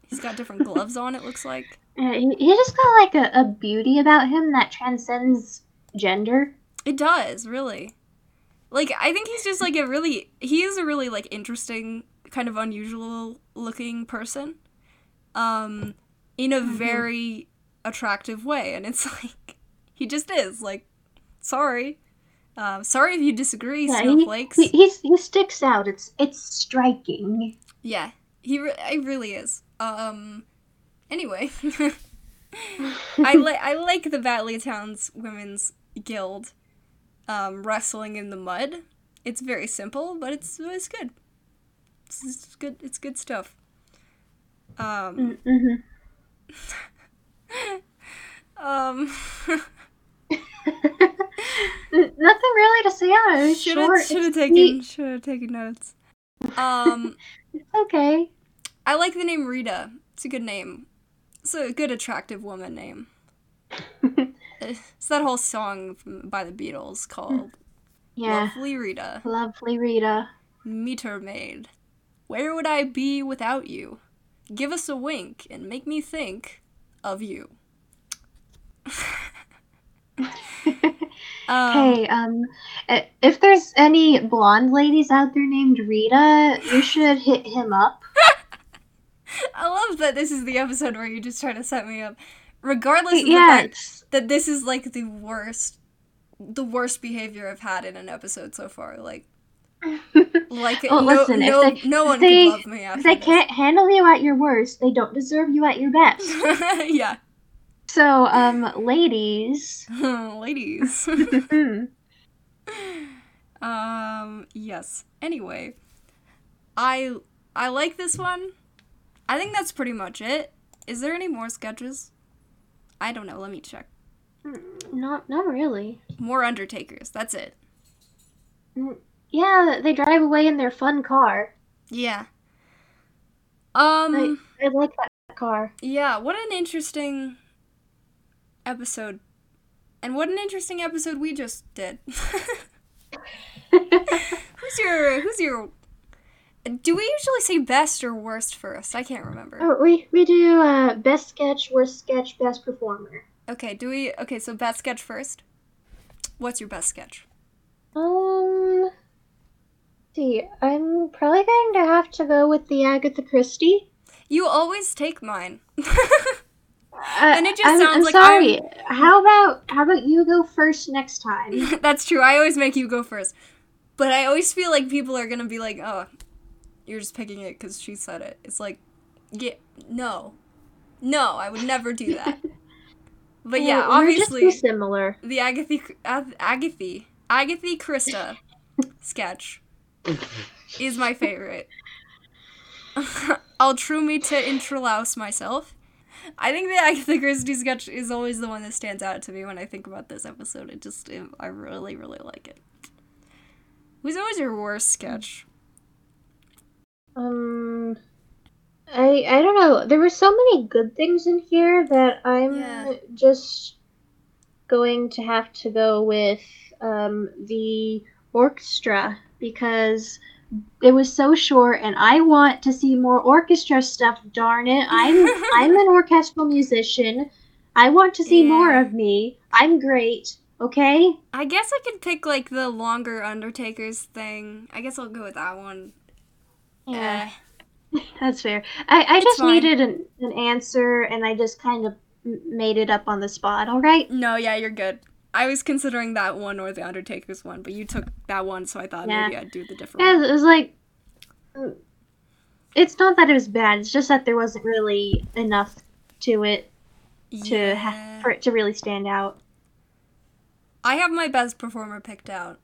[SPEAKER 2] He's got different gloves on, it looks like.
[SPEAKER 1] Uh, he, he just got like a, a beauty about him that transcends gender.
[SPEAKER 2] It does, really. Like I think he's just like a really he is a really like interesting kind of unusual looking person. Um in a very attractive way and it's like he just is like sorry. Um sorry if you disagree,
[SPEAKER 1] Yeah,
[SPEAKER 2] snowflakes.
[SPEAKER 1] he, he's, he sticks out. It's it's striking.
[SPEAKER 2] Yeah, he re- I really is. Um. Anyway, I like I like the Batley Townswomen's Guild. Um, wrestling in the mud. It's very simple, but it's it's good. It's, it's good. It's good stuff. Um.
[SPEAKER 1] hmm
[SPEAKER 2] Um.
[SPEAKER 1] Nothing really to say on it.
[SPEAKER 2] Should
[SPEAKER 1] short.
[SPEAKER 2] have should have taken should have taken notes. Um.
[SPEAKER 1] Okay.
[SPEAKER 2] I like the name Rita. It's a good name. It's a good attractive woman name. It's that whole song by the Beatles called
[SPEAKER 1] yeah.
[SPEAKER 2] Lovely Rita,
[SPEAKER 1] Lovely Rita.
[SPEAKER 2] Meter Maid. Where would I be without you? Give us a wink and make me think of you. Um,
[SPEAKER 1] hey, um, if there's any blonde ladies out there named Rita, you should hit him up.
[SPEAKER 2] I love that this is the episode where you just try to set me up. Regardless of the fact that this is like the worst the worst behavior I've had in an episode so far. Like like
[SPEAKER 1] Oh,
[SPEAKER 2] no,
[SPEAKER 1] listen,
[SPEAKER 2] no,
[SPEAKER 1] they-
[SPEAKER 2] no one
[SPEAKER 1] they-
[SPEAKER 2] love me after
[SPEAKER 1] if they
[SPEAKER 2] this.
[SPEAKER 1] can't handle you at your worst, they don't deserve you at your best.
[SPEAKER 2] yeah.
[SPEAKER 1] So, um, ladies.
[SPEAKER 2] Ladies.
[SPEAKER 1] Mhm.
[SPEAKER 2] um yes. Anyway, I I like this one. I think that's pretty much it. Is there any more sketches? I don't know. Let me check.
[SPEAKER 1] not, not really.
[SPEAKER 2] More Undertakers. That's it.
[SPEAKER 1] Yeah, they drive away in their fun car.
[SPEAKER 2] Yeah. Um.
[SPEAKER 1] I like that car.
[SPEAKER 2] Yeah. What an interesting episode, and what an interesting episode we just did. who's your Who's your? Do we usually say best or worst first? I can't remember.
[SPEAKER 1] oh, we we do uh, best sketch, worst sketch, best performer.
[SPEAKER 2] Okay. Do we? Okay. So best sketch first. What's your best sketch?
[SPEAKER 1] Um, see, I'm probably going to have to go with the Agatha Christie.
[SPEAKER 2] You always take mine.
[SPEAKER 1] Uh,
[SPEAKER 2] And it just
[SPEAKER 1] I'm,
[SPEAKER 2] sounds
[SPEAKER 1] I'm
[SPEAKER 2] like
[SPEAKER 1] sorry. How about how about you go first next time?
[SPEAKER 2] That's true. I always make you go first. But I always feel like people are going to be like, oh, you're just picking it because she said it. It's like, yeah, no. No, I would never do that. But yeah,
[SPEAKER 1] We're- we're just
[SPEAKER 2] obviously,
[SPEAKER 1] similar.
[SPEAKER 2] the Agatha, Agatha, Agatha Christie sketch is my favorite. I'll true me to intralouse myself. I think the Agatha Christie sketch is always the one that stands out to me when I think about this episode. It just, it, I really, really like it. Who's always your worst sketch?
[SPEAKER 1] Um, I I don't know. There were so many good things in here that I'm
[SPEAKER 2] Yeah.
[SPEAKER 1] just going to have to go with um the orchestra because it was so short and I want to see more orchestra stuff, darn it. I'm I'm an orchestral musician. I want to see more of me. I'm great. Okay?
[SPEAKER 2] I guess I could pick like the longer Undertakers thing. I guess I'll go with that one. Eh.
[SPEAKER 1] That's fair. I, I just
[SPEAKER 2] fine.
[SPEAKER 1] needed an, an answer and I just kind of made it up on the spot, all right?
[SPEAKER 2] No, yeah, you're good. I was considering that one or the Undertaker's one, but you took that one, so I thought
[SPEAKER 1] Yeah.
[SPEAKER 2] maybe I'd do the different
[SPEAKER 1] Yeah,
[SPEAKER 2] one.
[SPEAKER 1] it was like. It's not that it was bad, it's just that there wasn't really enough to it to
[SPEAKER 2] Yeah.
[SPEAKER 1] ha- for it to really stand out.
[SPEAKER 2] I have my best performer picked out.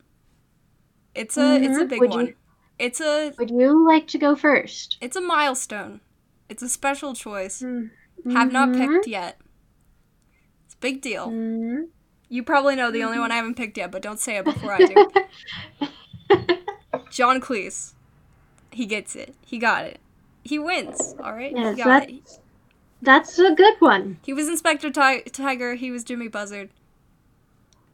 [SPEAKER 2] It's a it's a
[SPEAKER 1] Mhm.
[SPEAKER 2] big
[SPEAKER 1] Would
[SPEAKER 2] one.
[SPEAKER 1] you-
[SPEAKER 2] It's a
[SPEAKER 1] Would you like to go first?
[SPEAKER 2] it's a milestone. It's a special choice.
[SPEAKER 1] Mm.
[SPEAKER 2] Have not picked yet. It's a big deal.
[SPEAKER 1] Mhm.
[SPEAKER 2] You probably know the only one I haven't picked yet, but don't say it before I do. John Cleese. He gets it. He got it. He wins. All right.
[SPEAKER 1] Yes,
[SPEAKER 2] he got it.
[SPEAKER 1] that's that's a good one.
[SPEAKER 2] He was Inspector Ti- Tiger. He was Jimmy Buzzard.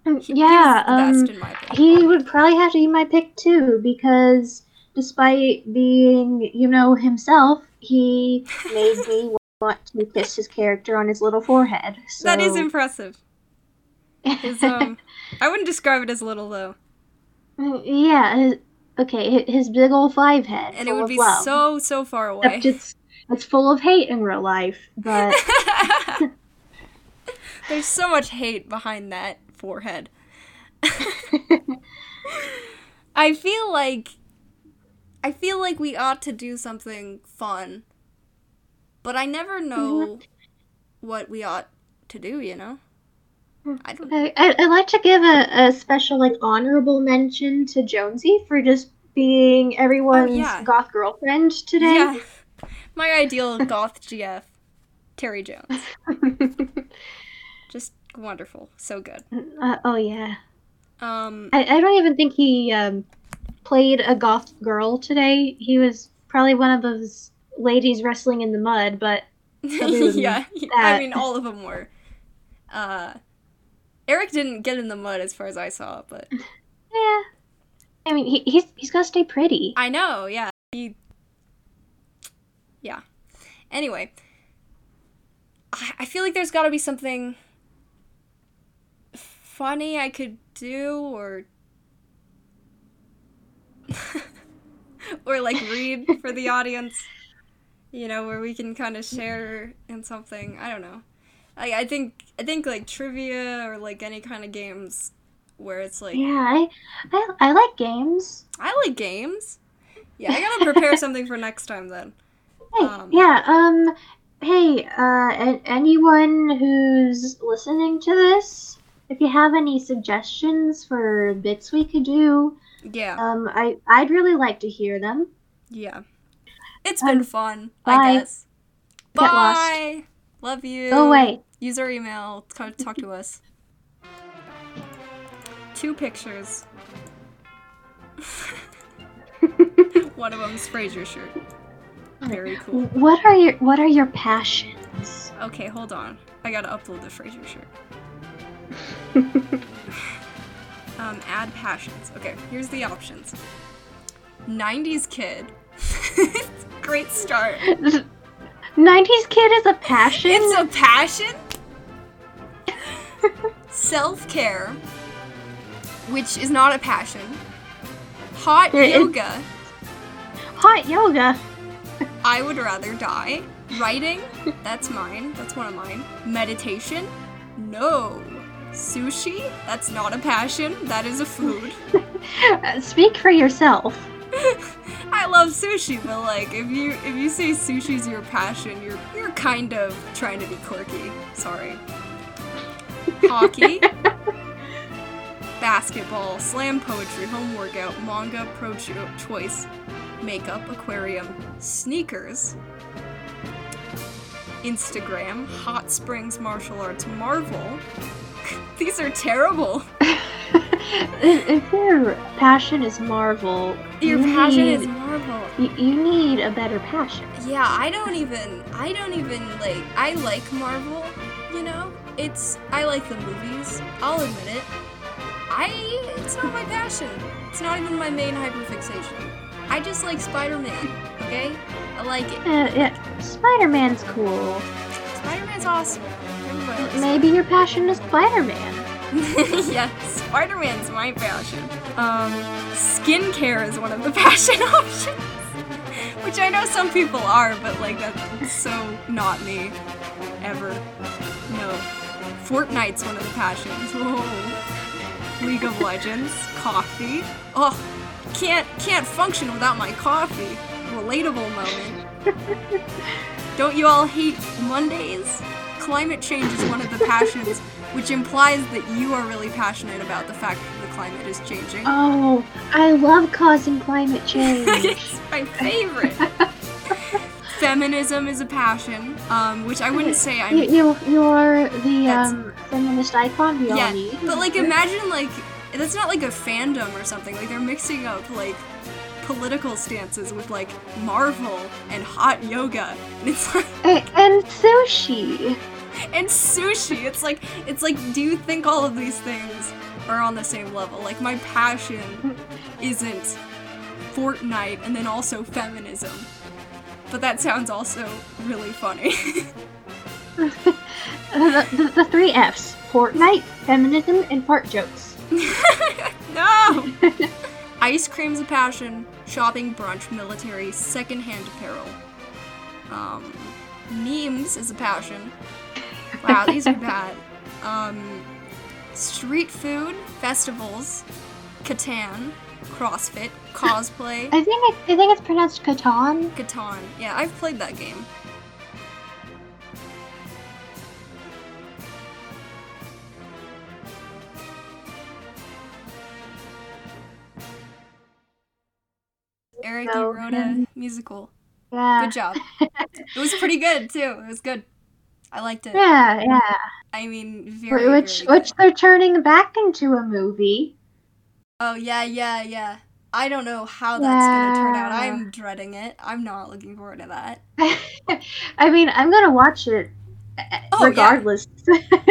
[SPEAKER 1] Mm,
[SPEAKER 2] He,
[SPEAKER 1] yeah,
[SPEAKER 2] he
[SPEAKER 1] um,
[SPEAKER 2] best in my
[SPEAKER 1] he would probably have to be my pick too because despite being, you know, himself, he made me want to kiss his character on his little forehead. So.
[SPEAKER 2] That is impressive. Um, I wouldn't describe it as little though,
[SPEAKER 1] yeah. His, okay, his big old five head.
[SPEAKER 2] and it would be
[SPEAKER 1] love.
[SPEAKER 2] so so far away.
[SPEAKER 1] Except it's it's full of hate in real life, but
[SPEAKER 2] There's so much hate behind that forehead. I feel like I feel like we ought to do something fun. But I never know what we ought to do, you know? I don't
[SPEAKER 1] I, I- I'd like to give a, a special like honorable mention to Jonesy for just being everyone's
[SPEAKER 2] Oh, yeah.
[SPEAKER 1] goth girlfriend today.
[SPEAKER 2] Yeah. My ideal goth GF, Terry Jones. Just wonderful. So good.
[SPEAKER 1] Uh, oh yeah.
[SPEAKER 2] Um
[SPEAKER 1] I, I don't even think he um, played a goth girl today. He was probably one of those ladies wrestling in the mud, but
[SPEAKER 2] yeah, I mean all of them were. Uh, Eric didn't get in the mud as far as I saw, but
[SPEAKER 1] yeah. I mean, he, he's he's got to stay pretty.
[SPEAKER 2] I know, yeah. He, yeah. Anyway, I, I feel like there's got to be something funny I could do, or or like read for the audience. You know, where we can kind of share in something. I don't know. I I think I think like trivia or like any kind of games where it's like
[SPEAKER 1] Yeah, I, I I like games.
[SPEAKER 2] I like games. Yeah, I gotta prepare something for next time then.
[SPEAKER 1] Hey,
[SPEAKER 2] Um,
[SPEAKER 1] yeah, um, hey, uh, anyone who's listening to this, if you have any suggestions for bits we could do,
[SPEAKER 2] Yeah,
[SPEAKER 1] um, I I'd really like to hear them.
[SPEAKER 2] yeah. It's
[SPEAKER 1] Um,
[SPEAKER 2] been fun,
[SPEAKER 1] bye.
[SPEAKER 2] I guess.
[SPEAKER 1] Get lost.
[SPEAKER 2] Bye. Love you.
[SPEAKER 1] Go away.
[SPEAKER 2] Use our email. Talk to us. Two pictures. One of them's Fraser shirt. Very cool.
[SPEAKER 1] What are your What are your passions?
[SPEAKER 2] Okay, hold on. I gotta upload the Fraser shirt. Um, add passions. Okay, here's the options. 90s kid. Great start.
[SPEAKER 1] 90s kid is a passion.
[SPEAKER 2] It's a passion. Self care, which is not a passion. Hot
[SPEAKER 1] It-
[SPEAKER 2] yoga.
[SPEAKER 1] hot yoga.
[SPEAKER 2] I would rather die. Writing, that's mine. That's one of mine. Meditation, no. Sushi, that's not a passion. That is a food.
[SPEAKER 1] Speak for yourself.
[SPEAKER 2] I love sushi, but like if you if you say sushi's your passion, you're you're kind of trying to be quirky. Sorry. Hockey, basketball, slam poetry, home workout, manga, pro cho- choice, makeup, aquarium, sneakers, Instagram, hot springs, martial arts, Marvel. These are terrible.
[SPEAKER 1] if if your passion is Marvel,
[SPEAKER 2] Your
[SPEAKER 1] you
[SPEAKER 2] passion
[SPEAKER 1] need,
[SPEAKER 2] is Marvel.
[SPEAKER 1] You, you need a better passion.
[SPEAKER 2] Yeah, I don't even I don't even like I like Marvel, you know? It's I like the movies. I'll admit it. I it's not my passion. It's not even my main hyperfixation. I just like Spider-Man, okay? I like it.
[SPEAKER 1] Uh, yeah, Spider-Man's cool.
[SPEAKER 2] Spider-Man's awesome.
[SPEAKER 1] Maybe your passion is Spider-Man.
[SPEAKER 2] yeah, Spider-Man's my passion. Um, skincare is one of the passion options. Which I know some people are, but like that's so not me. Ever. No. Fortnite's one of the passions. Whoa. League of Legends. Coffee. Oh, can't can't function without my coffee. Relatable moment. Don't you all hate Mondays? Climate change is one of the passions. which implies that you are really passionate about the fact that the climate is changing.
[SPEAKER 1] Oh, I love causing climate change.
[SPEAKER 2] it's my favorite. Feminism is a passion, um, which I wouldn't say I'm.
[SPEAKER 1] you, you, you're the um, feminist icon we all
[SPEAKER 2] yeah,
[SPEAKER 1] need.
[SPEAKER 2] but like imagine like that's not like a fandom or something. Like they're mixing up like political stances with like Marvel and hot yoga, and it's like
[SPEAKER 1] A- and sushi.
[SPEAKER 2] and sushi. It's like it's like do you think all of these things are on the same level? Like my passion isn't Fortnite and then also feminism. But that sounds also really funny.
[SPEAKER 1] The, the, the three F's: Fortnite, feminism, and fart jokes.
[SPEAKER 2] no! Ice cream's a passion, shopping, brunch, military, secondhand apparel. Um, memes is a passion. Wow, these are bad. Um, street food, festivals, Catan, CrossFit, cosplay,
[SPEAKER 1] I think I, I think it's pronounced Catan.
[SPEAKER 2] Catan. Yeah, I've played that game. Eric, you wrote a
[SPEAKER 1] um,
[SPEAKER 2] musical.
[SPEAKER 1] Yeah.
[SPEAKER 2] Good job. It was pretty good too. It was good. I liked it.
[SPEAKER 1] Yeah, yeah.
[SPEAKER 2] I mean, very.
[SPEAKER 1] which
[SPEAKER 2] very
[SPEAKER 1] which they're turning back into a movie.
[SPEAKER 2] Oh yeah, yeah, yeah. I don't know how that's gonna turn out. I'm dreading it. I'm not looking forward to that.
[SPEAKER 1] I mean, I'm gonna watch it
[SPEAKER 2] Oh, yeah.
[SPEAKER 1] regardless.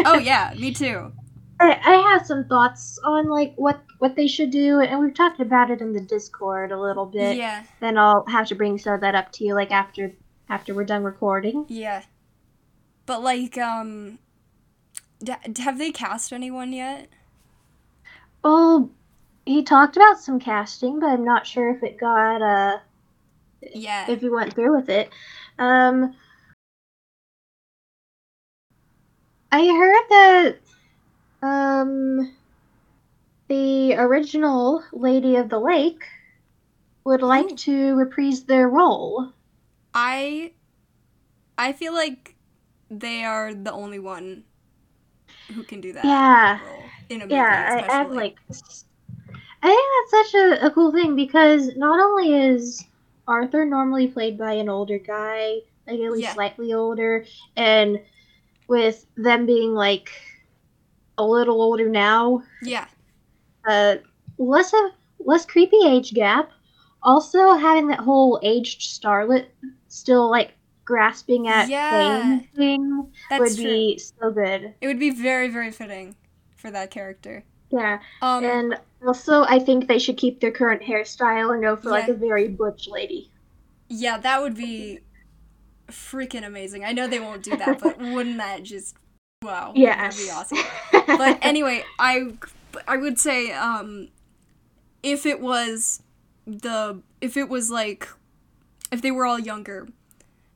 [SPEAKER 2] Oh yeah, me too.
[SPEAKER 1] I, I have some thoughts on like what what they should do, and we've talked about it in the Discord a little bit.
[SPEAKER 2] Yeah,
[SPEAKER 1] Then I'll have to bring some of that up to you like after after we're done recording.
[SPEAKER 2] yeah. But like, um, d- have they cast anyone yet?
[SPEAKER 1] Well, he talked about some casting, but I'm not sure if it got uh
[SPEAKER 2] Yeah.
[SPEAKER 1] if he went through with it. Um, I heard that um the original Lady of the Lake would like
[SPEAKER 2] Ooh.
[SPEAKER 1] to reprise their role.
[SPEAKER 2] I, I feel like they are the only one who can do that.
[SPEAKER 1] Yeah.
[SPEAKER 2] in a movie,
[SPEAKER 1] Yeah, I, I have like. I think that's such a, a cool thing because not only is Arthur normally played by an older guy, like at least
[SPEAKER 2] Yeah.
[SPEAKER 1] slightly older, and with them being like a little older now,
[SPEAKER 2] Yeah.
[SPEAKER 1] uh, less of less creepy age gap. Also having that whole aged starlet still like grasping at
[SPEAKER 2] Yeah.
[SPEAKER 1] fame thing
[SPEAKER 2] That's
[SPEAKER 1] would
[SPEAKER 2] true.
[SPEAKER 1] be so good.
[SPEAKER 2] It would be very, very fitting for that character.
[SPEAKER 1] Yeah.
[SPEAKER 2] Um,
[SPEAKER 1] And also, I think they should keep their current hairstyle and go for like a very butch lady.
[SPEAKER 2] yeah, that would be freaking amazing. I know they won't do that, but wouldn't that just wow?
[SPEAKER 1] Yeah,
[SPEAKER 2] that'd be awesome. But anyway, I I would say um, if it was the if it was like if they were all younger,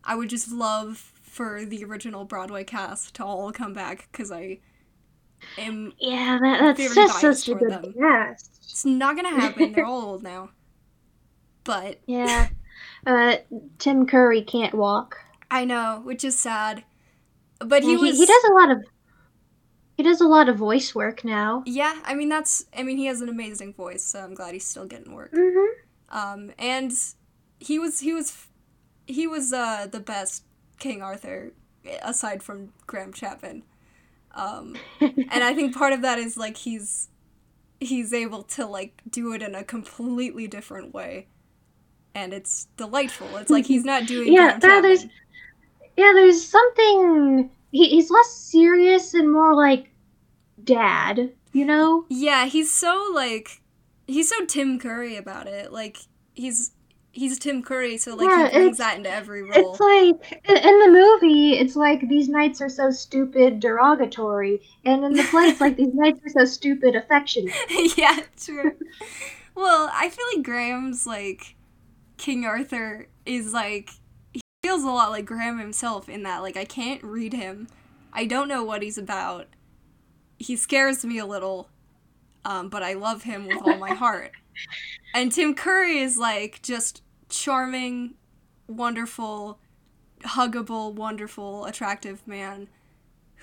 [SPEAKER 2] I would just love for the original Broadway cast to all come back because I am.
[SPEAKER 1] yeah, that, that's just such a good
[SPEAKER 2] them.
[SPEAKER 1] cast.
[SPEAKER 2] It's not gonna happen. They're all old now. But
[SPEAKER 1] Yeah. Uh, Tim Curry can't walk.
[SPEAKER 2] I know, which is sad. But he
[SPEAKER 1] Yeah,
[SPEAKER 2] was.
[SPEAKER 1] he does a lot of he does a lot of voice work now.
[SPEAKER 2] Yeah, I mean that's. I mean he has an amazing voice, so I'm glad he's still getting work.
[SPEAKER 1] Mm-hmm.
[SPEAKER 2] Um, and he was he was he was uh the best King Arthur aside from Graham Chapman. Um, and I think part of that is like he's he's able to like do it in a completely different way, and it's delightful. It's like he's not doing
[SPEAKER 1] Yeah, there- there's- Yeah, there's something. He, he's less serious and more like dad. You know?
[SPEAKER 2] Yeah, he's so like he's so Tim Curry about it. Like he's he's Tim Curry, so like
[SPEAKER 1] Yeah,
[SPEAKER 2] he brings that into every role.
[SPEAKER 1] It's like in the movie, it's like these knights are so stupid, derogatory, and in the play, it's like these knights are so stupid, affectionate.
[SPEAKER 2] yeah, true. well, I feel like Graham's like King Arthur is like he feels a lot like Graham himself in that like I can't read him. I don't know what he's about. He scares me a little, um, but I love him with all my heart. And Tim Curry is like just charming, wonderful, huggable, wonderful, attractive man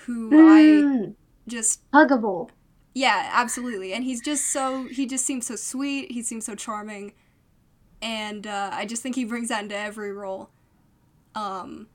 [SPEAKER 2] who I
[SPEAKER 1] Mm.
[SPEAKER 2] just
[SPEAKER 1] Huggable.
[SPEAKER 2] yeah, absolutely. And he's just so he just seems so sweet. He seems so charming, and uh, I just think he brings that into every role. Um,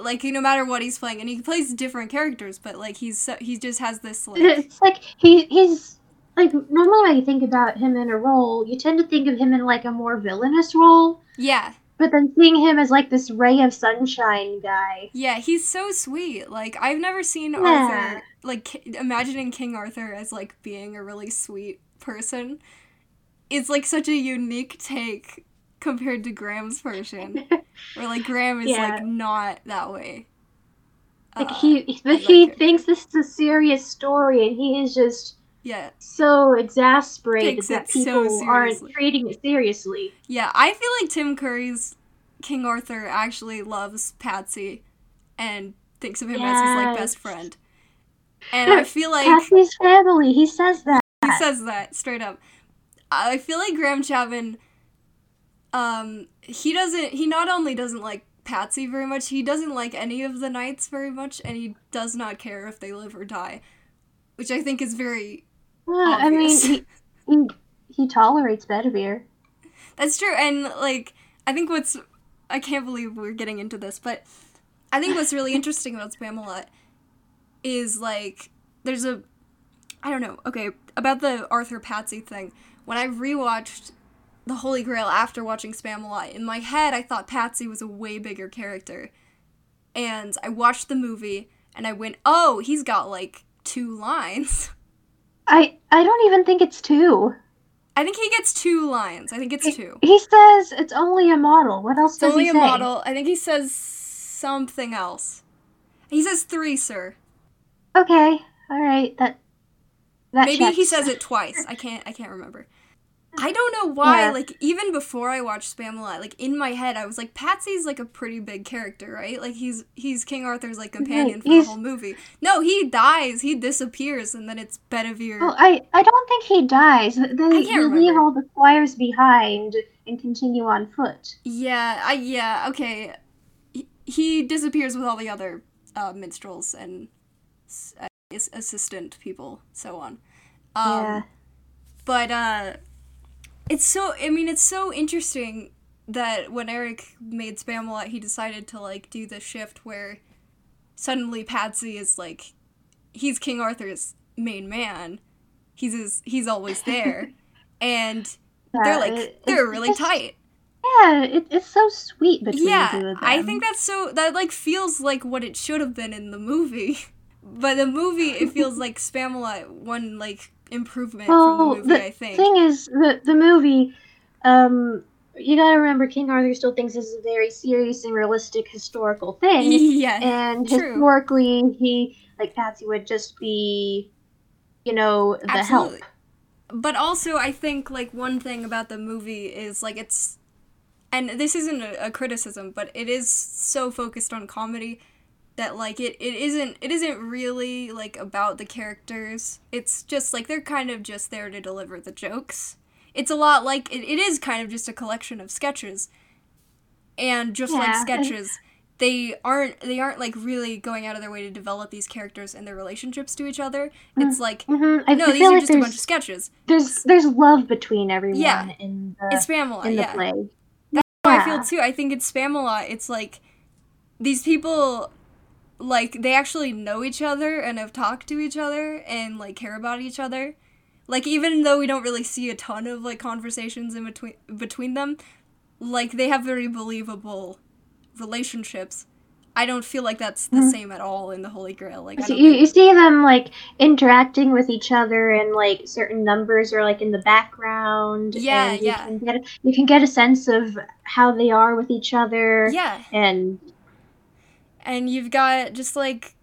[SPEAKER 2] like no matter what he's playing, and he plays different characters, but like he's so, he just has this like
[SPEAKER 1] It's like he he's like normally when you think about him in a role, you tend to think of him in like a more villainous role.
[SPEAKER 2] yeah
[SPEAKER 1] But then seeing him as like this ray of sunshine guy.
[SPEAKER 2] yeah he's so sweet. Like I've never seen
[SPEAKER 1] Yeah.
[SPEAKER 2] Arthur like imagining King Arthur as like being a really sweet person. It's like such a unique take compared to Graham's version. Where like Graham is
[SPEAKER 1] Yeah.
[SPEAKER 2] like not that way.
[SPEAKER 1] Like
[SPEAKER 2] Uh,
[SPEAKER 1] he
[SPEAKER 2] like
[SPEAKER 1] he
[SPEAKER 2] it.
[SPEAKER 1] thinks this is a serious story and he is just
[SPEAKER 2] yeah,
[SPEAKER 1] so exasperated that
[SPEAKER 2] it so
[SPEAKER 1] people aren't treating it seriously.
[SPEAKER 2] yeah. I feel like Tim Curry's King Arthur actually loves Patsy, and thinks of him as his like best friend. And I feel like
[SPEAKER 1] Patsy's family, he says that.
[SPEAKER 2] he says that straight up. I feel like Graham Chapman, um, he doesn't. He not only doesn't like Patsy very much, he doesn't like any of the knights very much, and he does not care if they live or die, which I think is very.
[SPEAKER 1] I mean, he, he, he tolerates Bedivere.
[SPEAKER 2] That's true, and like I think what's I can't believe we're getting into this, but I think what's really interesting about Spamalot is like there's a I don't know, okay, about the Arthur Patsy thing. When I rewatched The Holy Grail after watching Spamalot, in my head I thought Patsy was a way bigger character. And I watched the movie and I went, "Oh, he's got like two lines."
[SPEAKER 1] I I don't even think it's two.
[SPEAKER 2] I think he gets two lines. I think it's two.
[SPEAKER 1] He says it's only a model. What else
[SPEAKER 2] It's
[SPEAKER 1] does
[SPEAKER 2] only
[SPEAKER 1] he say?
[SPEAKER 2] Only a model. I think he says something else. He says three, sir.
[SPEAKER 1] Okay, all right. That that
[SPEAKER 2] Maybe he says it twice. I can't. I can't remember. I don't know why.
[SPEAKER 1] Yeah.
[SPEAKER 2] Like even before I watched Spamalot, like in my head, I was like, Patsy's like a pretty big character, right? Like he's he's King Arthur's like companion for the whole movie. No, he dies. He disappears, and then it's Bedivere.
[SPEAKER 1] Well, I I don't think he dies. They, they leave all the squires behind and continue on foot.
[SPEAKER 2] Yeah, I yeah, okay. He, he disappears with all the other uh, minstrels and uh, assistant people, so on. Um,
[SPEAKER 1] yeah.
[SPEAKER 2] But uh, it's so. I mean, it's so interesting that when Eric made Spamalot, he decided to like do the shift where suddenly Patsy is like, he's King Arthur's main man. He's his, he's always there, and they're like
[SPEAKER 1] it-
[SPEAKER 2] they're really
[SPEAKER 1] just-
[SPEAKER 2] tight.
[SPEAKER 1] Yeah, it, it's so sweet between the two
[SPEAKER 2] Yeah,
[SPEAKER 1] of them.
[SPEAKER 2] I think that's so that like feels like what it should have been in the movie. But the movie it feels like Spamalot one like improvement
[SPEAKER 1] Well,
[SPEAKER 2] from the movie,
[SPEAKER 1] the
[SPEAKER 2] I think.
[SPEAKER 1] thing is, the the movie, um, you gotta remember, King Arthur still thinks this is a very serious and realistic historical thing,
[SPEAKER 2] yeah.
[SPEAKER 1] and
[SPEAKER 2] true.
[SPEAKER 1] historically, he like Patsy would just be, you know, the
[SPEAKER 2] Absolutely.
[SPEAKER 1] help.
[SPEAKER 2] But also I think like one thing about the movie is like it's and this isn't a, a criticism, but it is so focused on comedy that like it, it isn't it isn't really like about the characters. It's just like they're kind of just there to deliver the jokes. It's a lot like it, it is kind of just a collection of sketches. And just like
[SPEAKER 1] Yeah, and-
[SPEAKER 2] sketches, they aren't they aren't like really going out of their way to develop these characters and their relationships to each other. It's like
[SPEAKER 1] hmm I,
[SPEAKER 2] no,
[SPEAKER 1] I
[SPEAKER 2] these are
[SPEAKER 1] like
[SPEAKER 2] just a bunch of sketches.
[SPEAKER 1] there's there's love between everyone
[SPEAKER 2] Yeah.
[SPEAKER 1] in the
[SPEAKER 2] It's
[SPEAKER 1] in the
[SPEAKER 2] yeah.
[SPEAKER 1] play.
[SPEAKER 2] That's how I feel too. I think it's Spamalot. It's like these people, like they actually know each other and have talked to each other and like care about each other. Like even though we don't really see a ton of like conversations in between between them, like they have very believable relationships. I don't feel like that's the
[SPEAKER 1] Mhm.
[SPEAKER 2] same at all in the Holy Grail. Like
[SPEAKER 1] So you, you see them like interacting with each other and like certain numbers are like in the background
[SPEAKER 2] Yeah,
[SPEAKER 1] and you
[SPEAKER 2] yeah.
[SPEAKER 1] can get a, you can get a sense of how they are with each other
[SPEAKER 2] yeah,
[SPEAKER 1] and
[SPEAKER 2] and you've got just like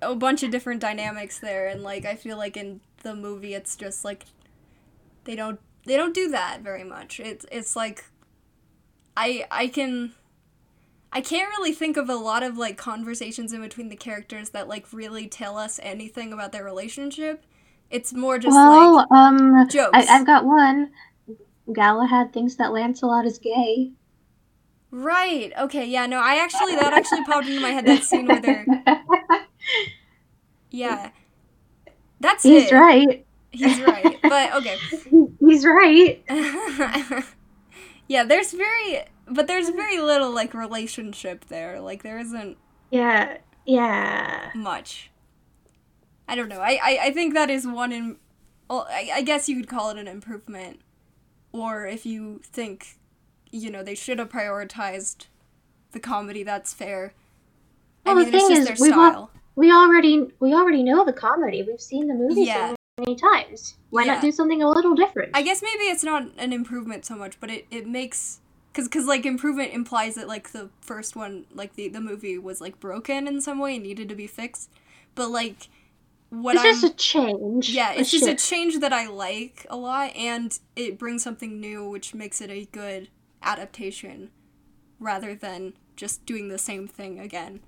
[SPEAKER 2] a bunch of different dynamics there and like i feel like in the movie it's just like they don't they don't do that very much. It's it's like i i can i can't really think of a lot of like conversations in between the characters that like really tell us anything about their relationship. It's more just
[SPEAKER 1] well
[SPEAKER 2] like
[SPEAKER 1] um
[SPEAKER 2] jokes.
[SPEAKER 1] I, I've got one. Galahad thinks that Lancelot is gay
[SPEAKER 2] right okay yeah no i actually that actually popped into my head that scene where they're Yeah. That's
[SPEAKER 1] He's
[SPEAKER 2] it.
[SPEAKER 1] right.
[SPEAKER 2] He's right. But okay.
[SPEAKER 1] He's right.
[SPEAKER 2] yeah, there's very but there's very little like relationship there. Like there isn't
[SPEAKER 1] Yeah. Yeah.
[SPEAKER 2] much. I don't know. I, I, I think that is one in well, I, I guess you could call it an improvement. Or if you think, you know, they should have prioritized the comedy, that's fair.
[SPEAKER 1] Well,
[SPEAKER 2] I
[SPEAKER 1] the
[SPEAKER 2] mean,
[SPEAKER 1] thing
[SPEAKER 2] just
[SPEAKER 1] is,
[SPEAKER 2] their
[SPEAKER 1] we've
[SPEAKER 2] style.
[SPEAKER 1] We already we already know the comedy. We've seen the movie
[SPEAKER 2] Yeah.
[SPEAKER 1] so many times. Why
[SPEAKER 2] Yeah.
[SPEAKER 1] not do something a little different?
[SPEAKER 2] I guess maybe it's not an improvement so much, but it, it makes because cause, like improvement implies that like the first one like the, the movie was like broken in some way and needed to be fixed but like what
[SPEAKER 1] it's
[SPEAKER 2] i'm
[SPEAKER 1] just a change.
[SPEAKER 2] yeah it's just a change that i like a lot and it brings something new which makes it a good adaptation rather than just doing the same thing again